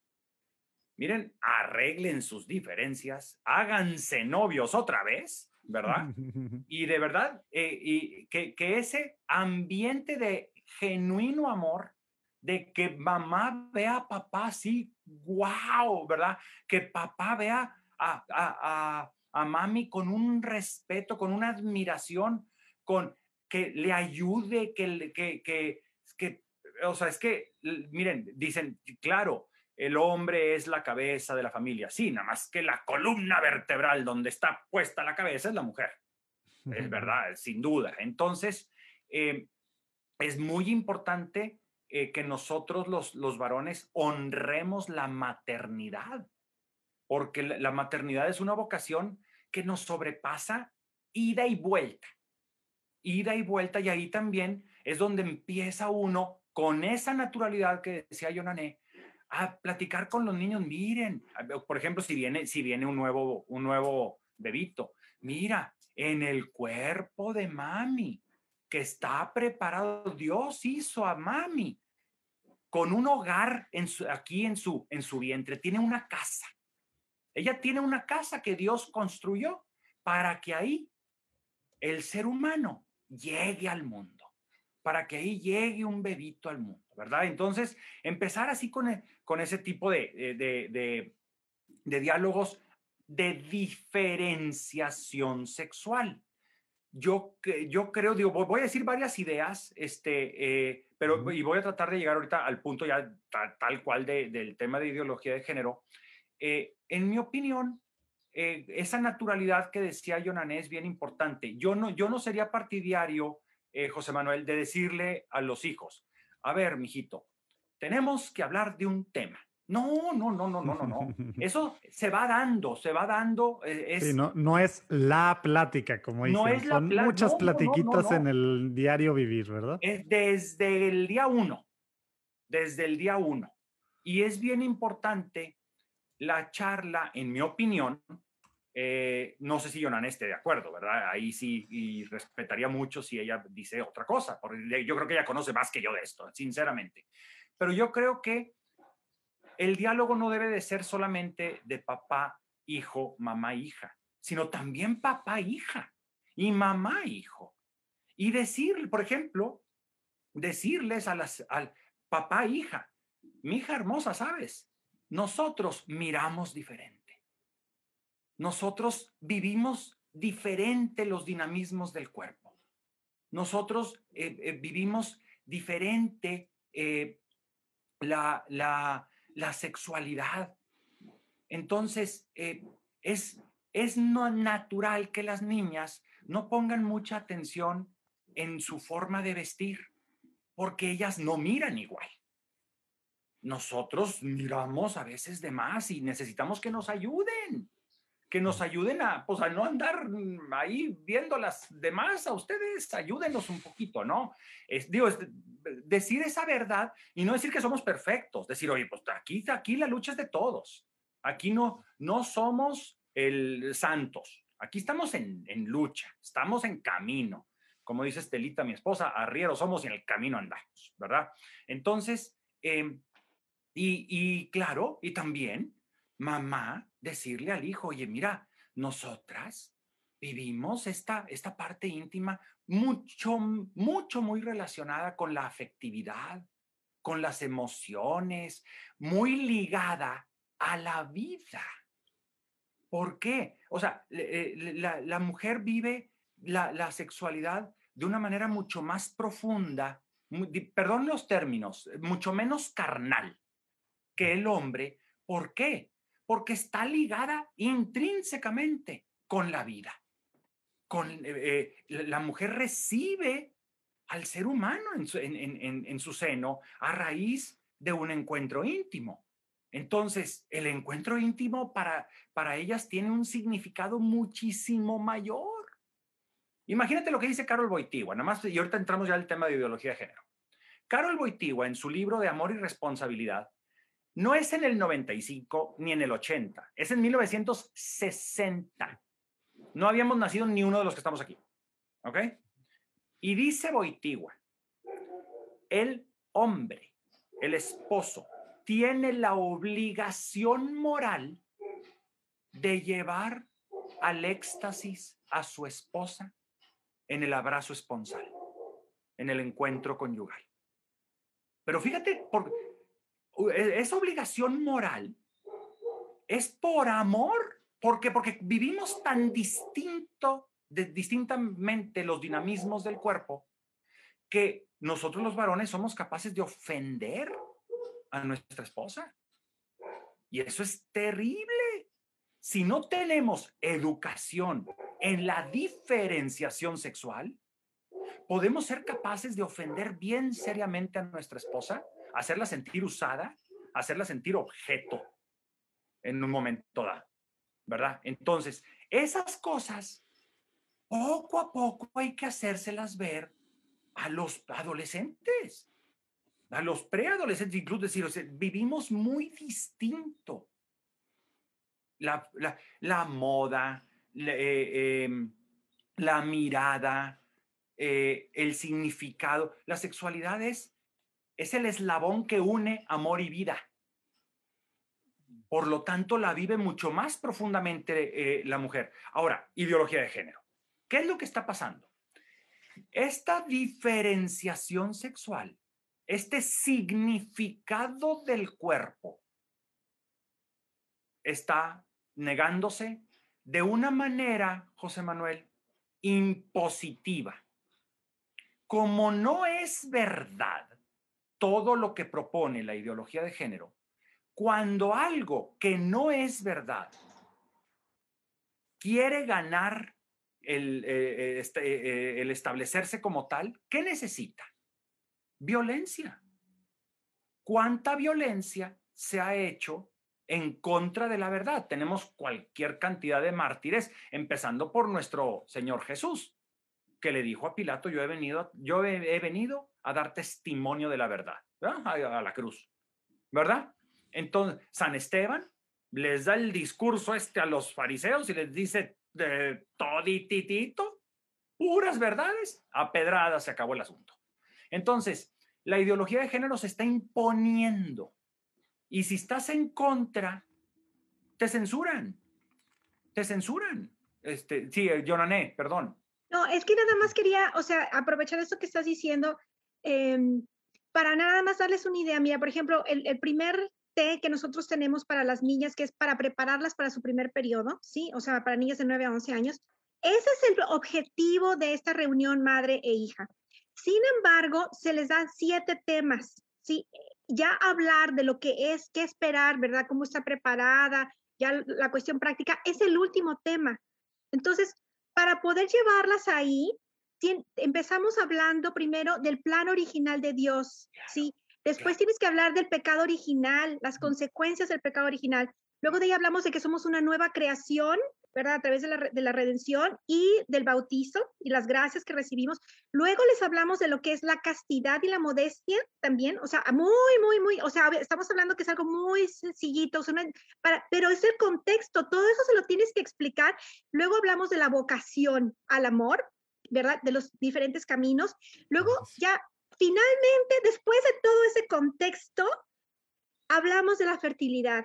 miren, arreglen sus diferencias, háganse novios otra vez, ¿verdad? Y de verdad, eh, y que, que ese ambiente de genuino amor de que mamá vea a papá así, wow, ¿verdad? Que papá vea a, a, a, mami con un respeto, con una admiración, con que le ayude, que, que, que, que, o sea, es que, miren, dicen, claro, el hombre es la cabeza de la familia, sí, nada más que la columna vertebral donde está puesta la cabeza es la mujer, es verdad, sin duda. Entonces, eh, es muy importante eh, que nosotros los, los varones honremos la maternidad, porque la, maternidad es una vocación que nos sobrepasa ida y vuelta, ida y vuelta, y ahí también es donde empieza uno con esa naturalidad que decía Yonané, a platicar con los niños, miren, por ejemplo, si viene, si viene un nuevo, un nuevo bebito, mira, en el cuerpo de mami, que está preparado. Dios hizo a mami con un hogar en aquí en su, en su vientre. Tiene una casa. Ella tiene una casa que Dios construyó para que ahí el ser humano llegue al mundo, para que ahí llegue un bebito al mundo, ¿verdad? Entonces, empezar así con, e, con ese tipo de, de, de diálogos de diferenciación sexual yo, yo creo, digo, voy a decir varias ideas, este, eh, pero y voy a tratar de llegar ahorita al punto ya tal, cual del tema de ideología de género. Eh, en mi opinión, eh, esa naturalidad que decía Yonané es bien importante. Yo no, yo no sería partidario, José Manuel, de decirle a los hijos, a ver, mijito, tenemos que hablar de un tema. No, no, no, no, no, no, no. Eso se va dando, se va dando.
Eh, es, sí, no, no es la plática, como dicen. No es la Son muchas platiquitas en el diario vivir, ¿verdad?
Es desde el día uno, desde el día uno. Y es bien importante la charla, en mi opinión, Eh, no sé si Yonan esté de acuerdo, ¿verdad? Ahí sí, y respetaría mucho si ella dice otra cosa, porque yo creo que ella conoce más que yo de esto, sinceramente. Pero yo creo que el diálogo no debe de ser solamente de papá, hijo, mamá, hija, sino también papá, hija y mamá, hijo. Y decir, por ejemplo, decirles a las, al papá, hija, mi hija hermosa, ¿sabes? Nosotros miramos diferente. Nosotros vivimos diferente los dinamismos del cuerpo. Nosotros eh, eh, vivimos diferente eh, la, la, la, sexualidad. Entonces, es, es no natural que las niñas no pongan mucha atención en su forma de vestir, porque ellas no miran igual nosotros miramos a veces de más y necesitamos que nos ayuden, que nos ayuden a, pues, a no andar ahí viendo las demás, a ustedes ayúdenos un poquito, ¿no? Es, digo, decir esa verdad y no decir que somos perfectos, decir, oye, pues aquí, aquí la lucha es de todos, aquí no, no somos el santos, aquí estamos en, en lucha, estamos en camino. Como dice Estelita, mi esposa, arriero somos y en el camino andamos, ¿verdad? Entonces, eh, y, claro, y también mamá decirle al hijo, oye, mira, nosotras vivimos esta, esta parte íntima mucho, mucho, muy relacionada con la afectividad, con las emociones, muy ligada a la vida. ¿Por qué? O sea, la, mujer vive la, la, sexualidad de una manera mucho más profunda, perdón los términos, mucho menos carnal que el hombre. ¿Por qué? Porque está ligada intrínsecamente con la vida. Con, eh, eh, la mujer recibe al ser humano en su, en su seno a raíz de un encuentro íntimo. Entonces, el encuentro íntimo para, para ellas tiene un significado muchísimo mayor. Imagínate lo que dice Carol Boitigua, nada y ahorita entramos ya al tema de ideología de género. Carol Boitigua, en su libro de Amor y Responsabilidad, no es en el 95 ni en el 80, es en 1960. No habíamos nacido ni uno de los que estamos aquí. ¿Ok? Y dice Boitigua, el hombre, el esposo, tiene la obligación moral de llevar al éxtasis a su esposa en el abrazo esponsal, en el encuentro conyugal. Pero fíjate, por, e, esa obligación moral es por amor, porque porque vivimos tan distinto, distintamente los dinamismos del cuerpo que nosotros los varones somos capaces de ofender a nuestra esposa. Y eso es terrible. Si no tenemos educación en la diferenciación sexual, podemos ser capaces de ofender bien seriamente a nuestra esposa hacerla sentir usada, hacerla sentir objeto en un momento dado, ¿verdad? Entonces, esas cosas, poco a poco hay que hacérselas ver a los adolescentes, a los preadolescentes, incluso decir, vivimos muy distinto. La, moda, la, eh, em, mirada, eh, el significado, la sexualidad es es el eslabón que une amor y vida. Por lo tanto, la vive mucho más profundamente eh, la mujer. Ahora, ideología de género. ¿Qué es lo que está pasando? Esta diferenciación sexual, este significado del cuerpo, está negándose de una manera, José Manuel, impositiva. Como no es verdad todo lo que propone la ideología de género, cuando algo que no es verdad quiere ganar el, eh, eh, este, eh, el establecerse como tal, ¿qué necesita? Violencia. ¿Cuánta violencia se ha hecho en contra de la verdad? Tenemos cualquier cantidad de mártires, empezando por nuestro Señor Jesús, que le dijo a Pilato, yo he venido, yo he venido a dar testimonio de la verdad, a, la cruz, ¿verdad? Entonces, San Esteban, les da el discurso este a los fariseos y les dice todititito, puras verdades, a pedradas se acabó el asunto. Entonces, la ideología de género se está imponiendo. Y si estás en contra, te censuran. Te censuran. Este, sí, Jonané, perdón.
No, es que nada más quería, o sea, aprovechar esto que estás diciendo em, para nada más darles una idea. Mira, por ejemplo, el, primer té que nosotros tenemos para las niñas, que es para prepararlas para su primer periodo, ¿sí? O sea, para niñas de 9 a 11 años. Ese es el objetivo de esta reunión madre e hija. Sin embargo, se les dan siete temas, ¿sí? Ya hablar de lo que es, qué esperar, ¿verdad? Cómo está preparada, ya la cuestión práctica, es el último tema. Entonces, para poder llevarlas ahí, empezamos hablando primero del plan original de Dios, ¿sí? Después tienes que hablar del pecado original, las consecuencias del pecado original. Luego de ahí hablamos de que somos una nueva creación, ¿verdad? A través de la, de la, redención y del bautizo y las gracias que recibimos. Luego les hablamos de lo que es la castidad y la modestia también, o sea, muy, muy, muy, o sea, estamos hablando que es algo muy sencillito, para, pero es el contexto, todo eso se lo tienes que explicar. Luego hablamos de la vocación al amor, ¿verdad? De los diferentes caminos. Luego ya, finalmente, después de todo ese contexto, hablamos de la fertilidad,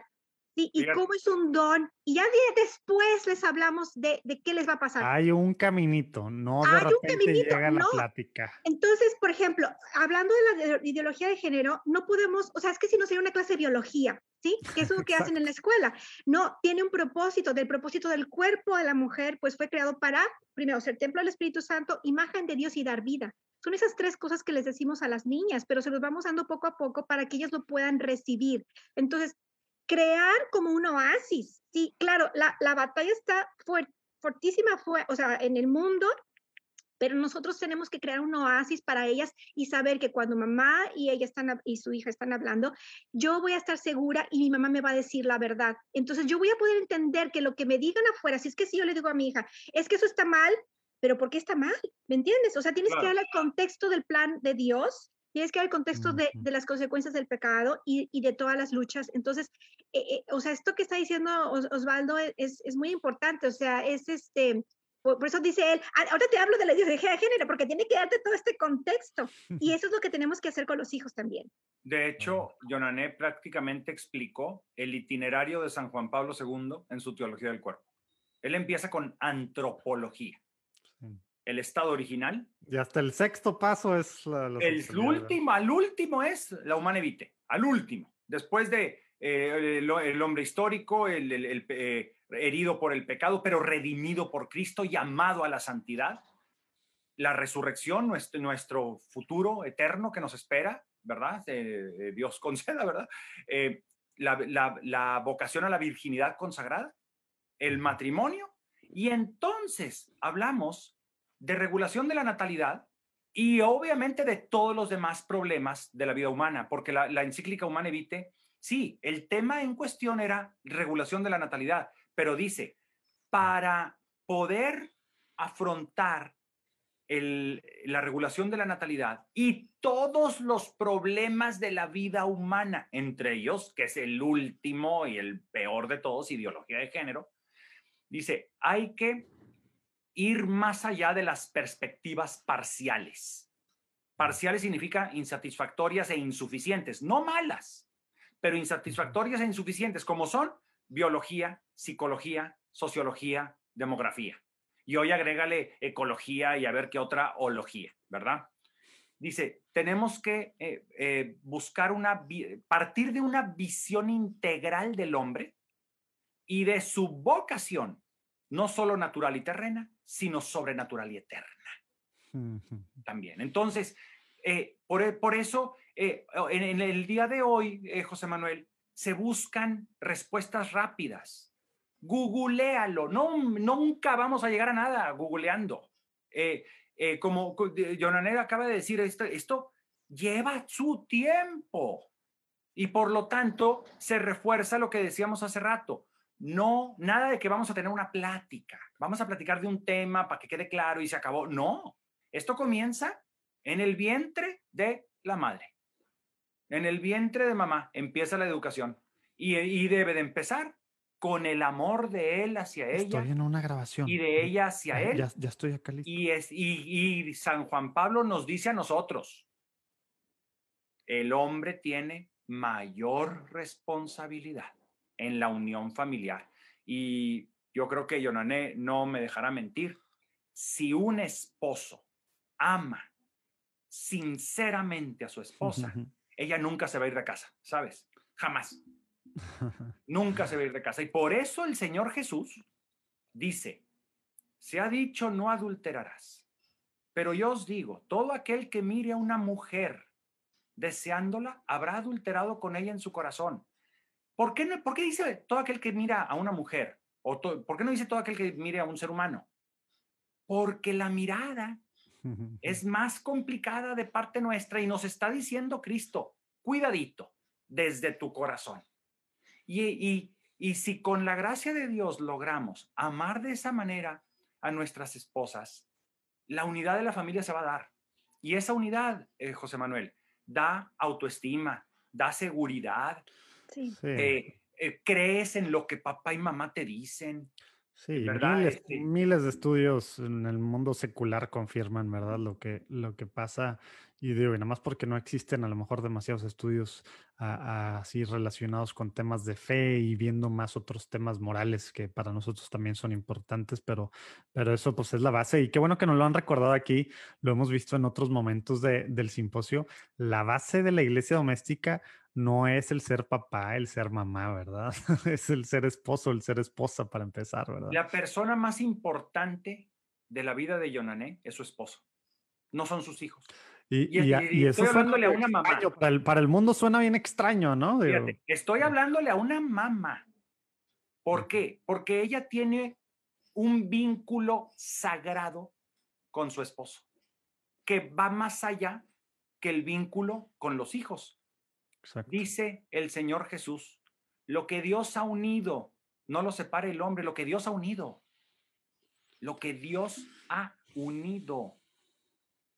Sí, y cómo es un don. Y ya después les hablamos de, de, qué les va a pasar.
Hay un caminito, no de Hay repente un caminito, llega la plática.
Entonces, por ejemplo, hablando de la ideología de género, no podemos, o sea, es que si no sería una clase de biología, ¿sí? Que es lo que hacen en la escuela. No, tiene un propósito, del propósito del cuerpo de la mujer, pues fue creado para, primero, ser templo del Espíritu Santo, imagen de Dios y dar vida. Son esas tres cosas que les decimos a las niñas, pero se los vamos dando poco a poco para que ellas lo puedan recibir. Entonces, crear como un oasis. Sí, claro, la, la batalla está fuertísima, fue, o sea, en el mundo, pero nosotros tenemos que crear un oasis para ellas y saber que cuando mamá y ella están y su hija están hablando, yo voy a estar segura y mi mamá me va a decir la verdad. Entonces yo voy a poder entender que lo que me digan afuera, si es que si yo le digo a mi hija, es que eso está mal, pero ¿por qué está mal? ¿Me entiendes? O sea, tienes que darle el contexto del plan de Dios tienes que ver el contexto de, de, las consecuencias del pecado y, y, de todas las luchas. Entonces, eh, eh, o sea, esto que está diciendo Osvaldo e, es, es, muy importante, o sea, es este, por, eso dice él, ah, ahora te hablo de la ideología de género, porque tiene que darte todo este contexto. Y eso es lo que tenemos que hacer con los hijos también.
De hecho, Jonané prácticamente explicó el itinerario de San Juan Pablo II en su teología del cuerpo. Él empieza con antropología el estado original.
Y hasta el sexto paso es
la, el último, al último es la humana evite, al último, después de eh, el, hombre histórico, el, eh, herido por el pecado, pero redimido por Cristo, llamado a la santidad, la resurrección, nuestro, nuestro futuro eterno que nos espera, ¿verdad? Dios conceda, ¿verdad? Eh, la, la, la vocación a la virginidad consagrada, el matrimonio, y entonces hablamos de regulación de la natalidad y obviamente de todos los demás problemas de la vida humana, porque la, encíclica Humana Evite, sí, el tema en cuestión era regulación de la natalidad, pero dice, para poder afrontar la regulación de la natalidad y todos los problemas de la vida humana, entre ellos, que es el último y el peor de todos, ideología de género, dice, hay que ir más allá de las perspectivas parciales. Parciales significa insatisfactorias e insuficientes, no malas, pero insatisfactorias e insuficientes, como son biología, psicología, sociología, demografía. Y hoy agrégale ecología y a ver qué otra ología, ¿verdad? Dice, tenemos que eh, eh, buscar una, partir de una visión integral del hombre y de su vocación, no solo natural y terrena, sino sobrenatural y eterna. También. Entonces, eh, por, por, eso, eh, en, el día de hoy, eh, José Manuel, se buscan respuestas rápidas. Googlealo. No, nunca vamos a llegar a nada googleando. como Jonanera acaba de decir, esto, esto lleva su tiempo. Y por lo tanto, se refuerza lo que decíamos hace rato. No, nada de que vamos a tener una plática, vamos a platicar de un tema para que quede claro y se acabó. No, esto comienza en el vientre de la madre. En el vientre de mamá empieza la educación y, debe de empezar con el amor de él hacia ella.
Estoy en una grabación.
Y de ella hacia él.
Ya, ya, estoy acá listo.
Y, es, y, y San Juan Pablo nos dice a nosotros, el hombre tiene mayor responsabilidad en la unión familiar. Y yo creo que Yonané no me dejará mentir. Si un esposo ama sinceramente a su esposa, ella nunca se va a ir de casa, ¿sabes? Jamás. Nunca se va a ir de casa. Y por eso el Señor Jesús dice, se ha dicho no adulterarás. Pero yo os digo, todo aquel que mire a una mujer deseándola, habrá adulterado con ella en su corazón. ¿Por qué, no, ¿por qué dice todo aquel que mira a una mujer? ¿O ¿Por qué no dice todo aquel que mire a un ser humano? Porque la mirada es más complicada de parte nuestra y nos está diciendo Cristo, cuidadito, desde tu corazón. Y, si con la gracia de Dios logramos amar de esa manera a nuestras esposas, la unidad de la familia se va a dar. Y esa unidad, eh, José Manuel, da autoestima, da seguridad. Eh, eh, crees en lo que papá y mamá te dicen.
Sí, este miles, de estudios en el mundo secular confirman, ¿verdad? Lo que, lo que pasa. Y digo, y nada más porque no existen a lo mejor demasiados estudios así relacionados con temas de fe y viendo más otros temas morales que para nosotros también son importantes, pero, pero eso pues es la base. Y qué bueno que nos lo han recordado aquí, lo hemos visto en otros momentos del simposio. La base de la iglesia doméstica no es el ser papá, el ser mamá, ¿verdad? es el ser esposo, el ser esposa para empezar, ¿verdad?
La persona más importante de la vida de Yonané es su esposo, no son sus hijos.
Y, y, eso hablándole a una mamá. Para el, para el, mundo suena bien extraño, ¿no?
estoy hablándole a una mamá. ¿Por qué? Porque ella tiene un vínculo sagrado con su esposo, que va más allá que el vínculo con los hijos. Dice el Señor Jesús, lo que Dios ha unido, no lo separe el hombre, lo que Dios ha unido. Lo que Dios ha unido.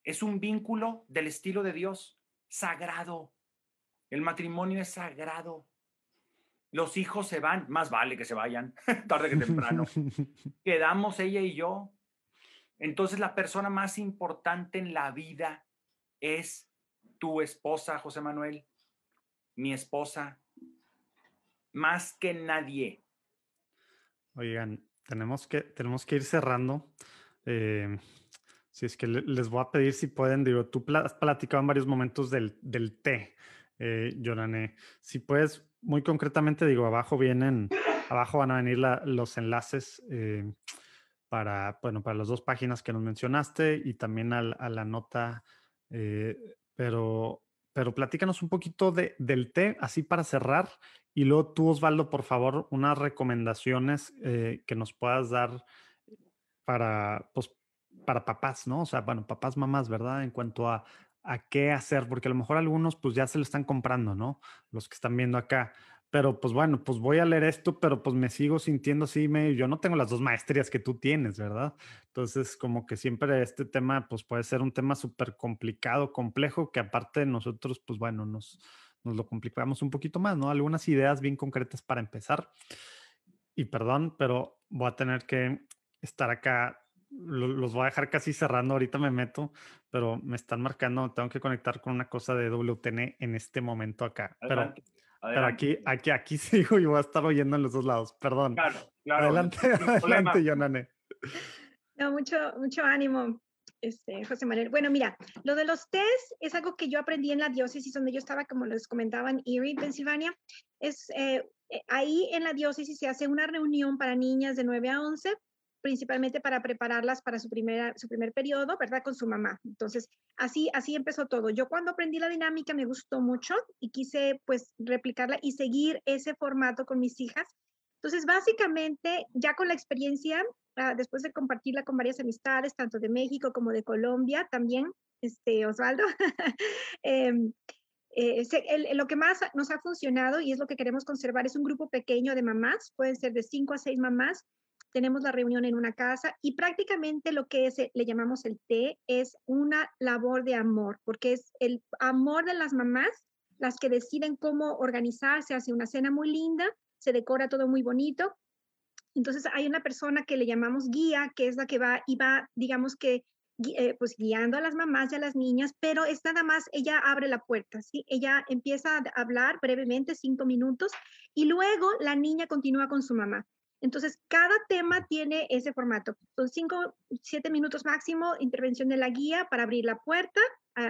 Es un vínculo del estilo de Dios, sagrado. El matrimonio es sagrado. Los hijos se van, más vale que se vayan, tarde que temprano. Quedamos ella y yo. Entonces la persona más importante en la vida es tu esposa, José Manuel mi esposa, más que nadie.
Oigan, tenemos que, tenemos que ir cerrando. Eh, si es que les voy a pedir si pueden, digo, tú has platicado en varios momentos del, del té, eh, Si puedes, muy concretamente, digo, abajo vienen, abajo van a venir los enlaces eh, para, bueno, para las dos páginas que nos mencionaste y también a, a la nota, eh, pero pero platícanos un poquito de, del té, así para cerrar. Y luego tú, Osvaldo, por favor, unas recomendaciones eh, que nos puedas dar para, pues, para papás, ¿no? O sea, bueno, papás, mamás, ¿verdad? En cuanto a, a qué hacer, porque a lo mejor algunos pues ya se lo están comprando, ¿no? Los que están viendo acá pero pues bueno, pues voy a leer esto, pero pues me sigo sintiendo así, me, yo no tengo las dos maestrías que tú tienes, ¿verdad? Entonces, como que siempre este tema, pues puede ser un tema súper complicado, complejo, que aparte de nosotros, pues bueno, nos, nos lo complicamos un poquito más, ¿no? Algunas ideas bien concretas para empezar. Y perdón, pero voy a tener que estar acá, los voy a dejar casi cerrando, ahorita me meto, pero me están marcando, tengo que conectar con una cosa de WTN en este momento acá. Pero aquí, aquí, aquí sigo y voy a estar oyendo en los dos lados. Perdón. Claro, claro. Adelante, adelante, Yonane.
No, mucho, mucho ánimo, este, José Manuel. Bueno, mira, lo de los test es algo que yo aprendí en la diócesis donde yo estaba, como les comentaba, en Erie, Pensilvania. Es, eh, eh, ahí en la diócesis se hace una reunión para niñas de 9 a 11 principalmente para prepararlas para su, primera, su primer periodo, ¿verdad? Con su mamá. Entonces, así, así empezó todo. Yo cuando aprendí la dinámica me gustó mucho y quise pues replicarla y seguir ese formato con mis hijas. Entonces, básicamente, ya con la experiencia, ah, después de compartirla con varias amistades, tanto de México como de Colombia, también, este, Osvaldo, em, eh, lo que más nos ha funcionado y es lo que queremos conservar es un grupo pequeño de mamás, pueden ser de cinco a seis mamás, tenemos la reunión en una casa y prácticamente lo que es, le llamamos el té es una labor de amor, porque es el amor de las mamás las que deciden cómo organizarse hacia una cena muy linda se decora todo muy bonito. Entonces hay una persona que le llamamos guía, que es la que va y va, digamos que, eh, pues guiando a las mamás y a las niñas, pero es nada más, ella abre la puerta, ¿sí? Ella empieza a hablar brevemente, cinco minutos, y luego la niña continúa con su mamá. Entonces, cada tema tiene ese formato. Son cinco, siete minutos máximo, intervención de la guía para abrir la puerta,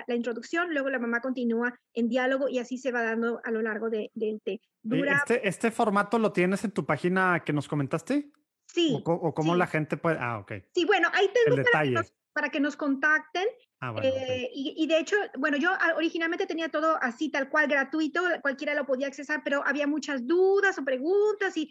la introducción, luego la mamá continúa en diálogo y así se va dando a lo largo del de, de,
este, ¿Este formato lo tienes en tu página que nos comentaste?
Sí.
¿O, cómo la gente puede...? Ah, ok.
Sí, bueno, ahí tengo para que, nos, para que, nos, contacten.
Ah, bueno,
eh, y, y, de hecho, bueno, yo originalmente tenía todo así, tal cual, gratuito, cualquiera lo podía accesar, pero había muchas dudas o preguntas y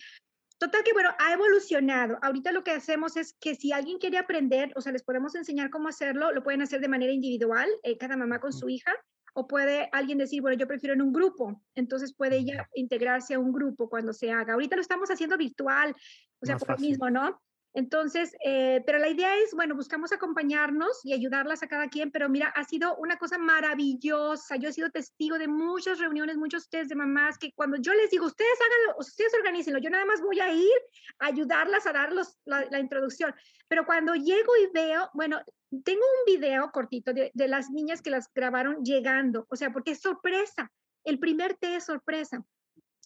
Total que, bueno, ha evolucionado. Ahorita lo que hacemos es que si alguien quiere aprender, o sea, les podemos enseñar cómo hacerlo, lo pueden hacer de manera individual, eh, cada mamá con su hija, o puede alguien decir, bueno, yo prefiero en un grupo, entonces puede ella integrarse a un grupo cuando se haga. Ahorita lo estamos haciendo virtual, o sea, por lo mismo, ¿no? Entonces, eh, pero la idea es, bueno, buscamos acompañarnos y ayudarlas a cada quien, pero mira, ha sido una cosa maravillosa. Yo he sido testigo de muchas reuniones, muchos test de mamás que cuando yo les digo, ustedes háganlo, ustedes organícenlo, yo nada más voy a ir a ayudarlas a darlos la, introducción. Pero cuando llego y veo, bueno, tengo un video cortito de, las niñas que las grabaron llegando, o sea, porque es sorpresa. El primer test es sorpresa.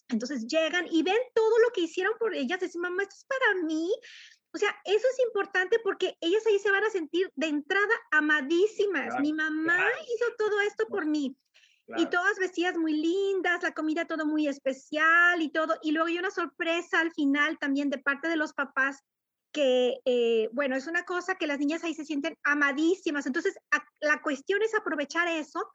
Entonces llegan y ven todo lo que hicieron por ellas. Dicen, mamá, esto es para mí. O sea, eso es importante porque ellas ahí se van a sentir de entrada amadísimas. Mi mamá hizo todo esto por mí. Y todas vestidas muy lindas, la comida todo muy especial y todo. Y luego hay una sorpresa al final también de parte de los papás que, eh, bueno, es una cosa que las niñas ahí se sienten amadísimas. Entonces, la cuestión es aprovechar eso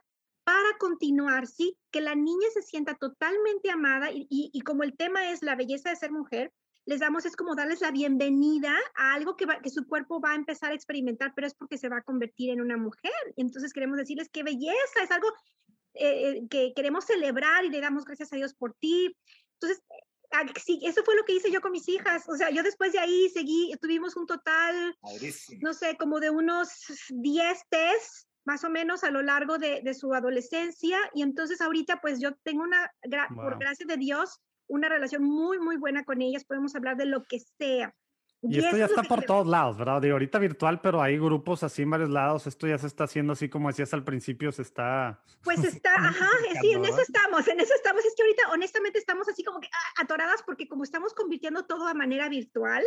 para continuar, ¿sí? Que la niña se sienta totalmente amada y, y como el tema es la belleza de ser mujer, les damos es como darles la bienvenida a algo que, que su cuerpo va a empezar a experimentar, pero es porque se va a convertir en una mujer. Y entonces queremos decirles qué belleza, es algo eh, eh, que queremos celebrar y le damos gracias a Dios por ti. Entonces, sí, eso fue lo que hice yo con mis hijas. O sea, yo después de ahí seguí, tuvimos un total, no sé, como de unos 10 test más o menos a lo largo de, de, su adolescencia. Y entonces ahorita pues yo tengo una, por gracia de Dios, una relación muy, muy buena con ellas, podemos hablar de lo que sea.
Y, esto ya está por todos lados, ¿verdad? De ahorita virtual, pero hay grupos así en varios lados. Esto ya se está haciendo así como decías al principio, se está.
Pues está, ajá, sí, en eso estamos, en eso estamos. Es que ahorita, honestamente, estamos así como que ah, atoradas porque como estamos convirtiendo todo a manera virtual,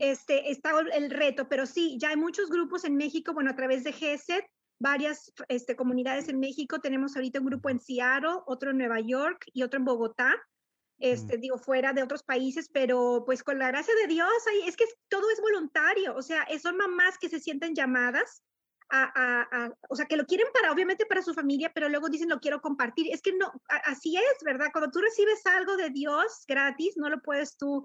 este, está el reto. Pero sí, ya hay muchos grupos en México, bueno, a través de GESET, varias este, comunidades en México. Tenemos ahorita un grupo en Seattle, otro en Nueva York y otro en Bogotá este, digo, fuera de otros países, pero pues con la gracia de Dios, es que todo es voluntario, o sea, son mamás que se sienten llamadas a, o sea, que lo quieren para, obviamente para su familia, pero luego dicen, lo quiero compartir. Es que no, así es, ¿verdad? Cuando tú recibes algo de Dios gratis, no lo puedes tú,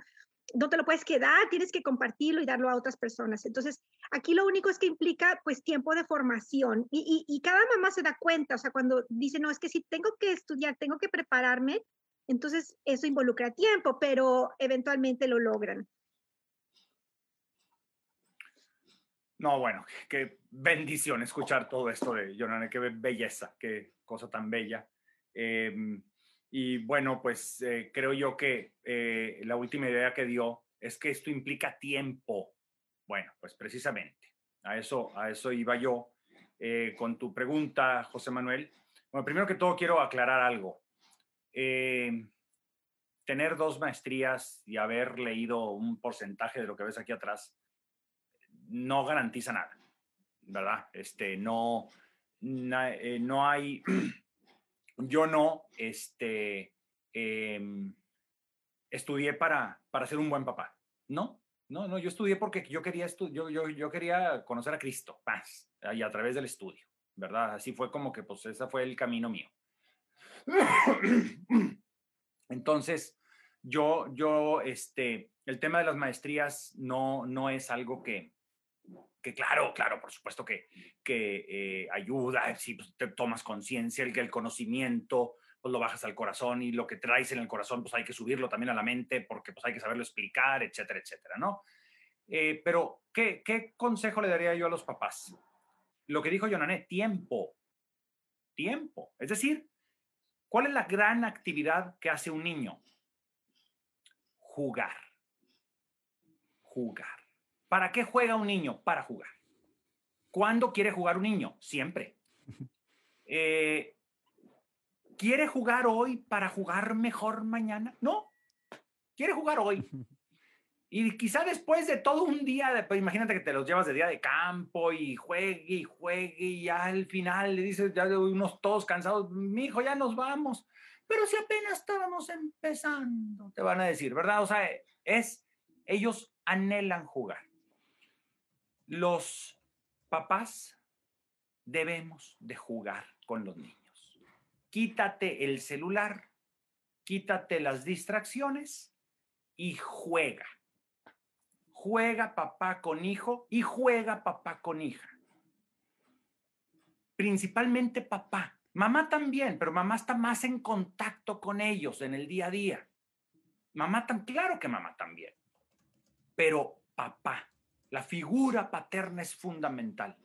no te lo puedes quedar, tienes que compartirlo y darlo a otras personas. Entonces, aquí lo único es que implica, pues, tiempo de formación y, y, y cada mamá se da cuenta, o sea, cuando dice, no, es que si tengo que estudiar, tengo que prepararme, entonces, eso involucra tiempo, pero eventualmente lo logran.
No, bueno, qué bendición escuchar todo esto de Jonane, qué belleza, qué cosa tan bella. Em, y bueno, pues eh, creo yo que eh, la última idea que dio es que esto implica tiempo. Bueno, pues precisamente a eso, a eso iba yo eh, con tu pregunta, José Manuel. Bueno, primero que todo quiero aclarar algo. Eh, tener dos maestrías y haber leído un porcentaje de lo que ves aquí atrás no garantiza nada, ¿verdad? Este, no, eh, no hay, yo no, este, em, estudié para, para ser un buen papá, ¿no? No, no, yo estudié porque yo quería, yo, yo, yo quería conocer a Cristo, más, y a través del estudio, ¿verdad? Así fue como que, pues, ese fue el camino mío. Entonces, yo, yo, este, el tema de las maestrías no, no es algo que, que claro, claro, por supuesto que, que eh, ayuda, si te tomas conciencia, el que el conocimiento, pues lo bajas al corazón y lo que traes en el corazón, pues hay que subirlo también a la mente porque pues hay que saberlo explicar, etcétera, etcétera, ¿no? Eh, pero, ¿qué, ¿qué consejo le daría yo a los papás? Lo que dijo Yonané, tiempo, tiempo. Es decir, ¿Cuál es la gran actividad que hace un niño? jugar. Jugar. ¿Para qué juega un niño? Para jugar. ¿Cuándo quiere jugar un niño? Siempre. Eh, ¿Quiere jugar hoy para jugar mejor mañana? No. Quiere jugar hoy. Y quizá después de todo un día, pues imagínate que te los llevas de día de campo y juegue y juegue y ya al final le dices, ya unos todos cansados, mi hijo, ya nos vamos. Pero si apenas estábamos empezando, te van a decir, ¿verdad? O sea, es, ellos anhelan jugar. Los papás debemos de jugar con los niños. Quítate el celular, quítate las distracciones y juega juega papá con hijo y juega papá con hija. Principalmente papá. Mamá también, pero mamá está más en contacto con ellos en el día a día. Mamá tan claro que mamá también. Pero papá, la figura paterna es fundamental.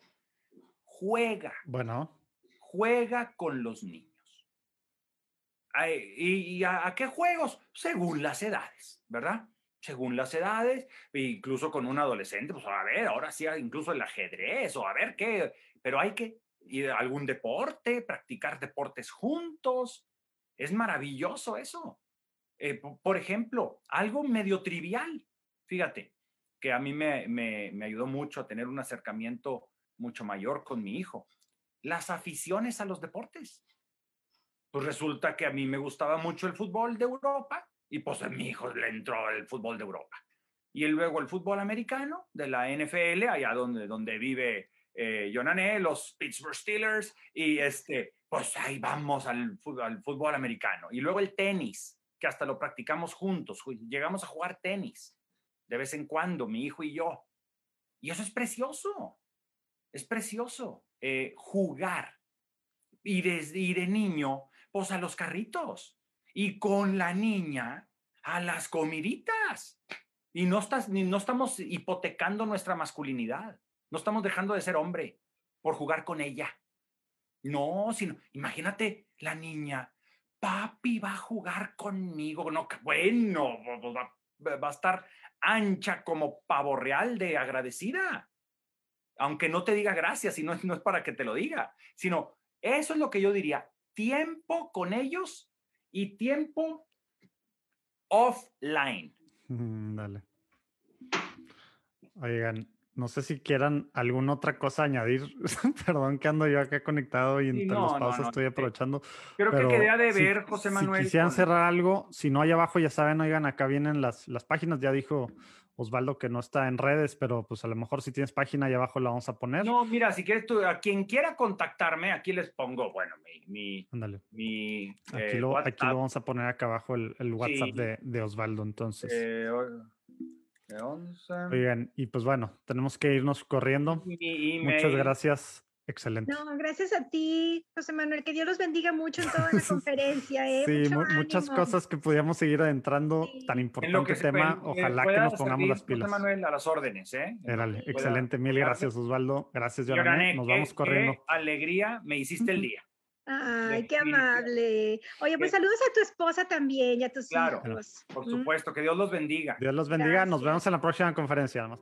Juega.
Bueno.
Juega con los niños. ¿Y, a qué juegos? Según las edades, ¿verdad? Según las edades, incluso con un adolescente, pues a ver, ahora sí, incluso el ajedrez o a ver qué, pero hay que ir a algún deporte, practicar deportes juntos. Es maravilloso eso. Eh, por ejemplo, algo medio trivial, fíjate, que a mí me, me, me ayudó mucho a tener un acercamiento mucho mayor con mi hijo. Las aficiones a los deportes. Pues resulta que a mí me gustaba mucho el fútbol de Europa y pues a mi hijo le entró el fútbol de Europa. Y luego el fútbol americano de la NFL, allá donde, donde vive eh, Jonané, los Pittsburgh Steelers, y este, pues ahí vamos al, al fútbol americano. Y luego el tenis, que hasta lo practicamos juntos, llegamos a jugar tenis de vez en cuando, mi hijo y yo. Y eso es precioso, es precioso, eh, jugar. Y, desde, y de niño, pues a los carritos y con la niña a las comiditas. Y no, estás, no estamos hipotecando nuestra masculinidad. No estamos dejando de ser hombre por jugar con ella. No, sino, imagínate la niña, papi va a jugar conmigo. No, bueno, va, a estar ancha como pavo real de agradecida. Aunque no te diga gracias, y no, no es para que te lo diga, sino eso es lo que yo diría. Tiempo con ellos y tiempo offline.
dale. Oigan, no sé si quieran alguna otra cosa añadir. Perdón que ando yo acá conectado y entre los pausas estoy aprovechando.
Creo que quería de ver, José Manuel.
Si quisieran cerrar algo, si no, hay abajo ya saben, oigan, acá vienen las, las páginas. Ya dijo Osvaldo que no está en redes, pero pues a lo mejor si tienes página ahí abajo la vamos a poner.
No, mira, si quieres tú, a quien quiera contactarme, aquí les pongo, bueno, mi... mi,
aquí, eh, lo, aquí, lo, vamos a poner acá abajo el, el WhatsApp de, de, Osvaldo, entonces.
Eh,
Oigan, y pues bueno, tenemos que irnos corriendo. Muchas gracias Excelente.
No, gracias a ti, José Manuel. Que Dios los bendiga mucho en toda la conferencia. ¿eh?
Sí, muchas cosas que podíamos seguir adentrando. Tan importante tema. Ojalá que nos pongamos las pilas.
José Manuel, a las órdenes. ¿eh?
excelente. Mil gracias, Osvaldo. Gracias, Yorané. Nos vamos corriendo.
Qué alegría, me hiciste el día.
Ay, qué amable. Oye, pues saludos a tu esposa también y a tus
claro, Por supuesto, que Dios los bendiga.
Dios los bendiga. Nos vemos en la próxima conferencia. Más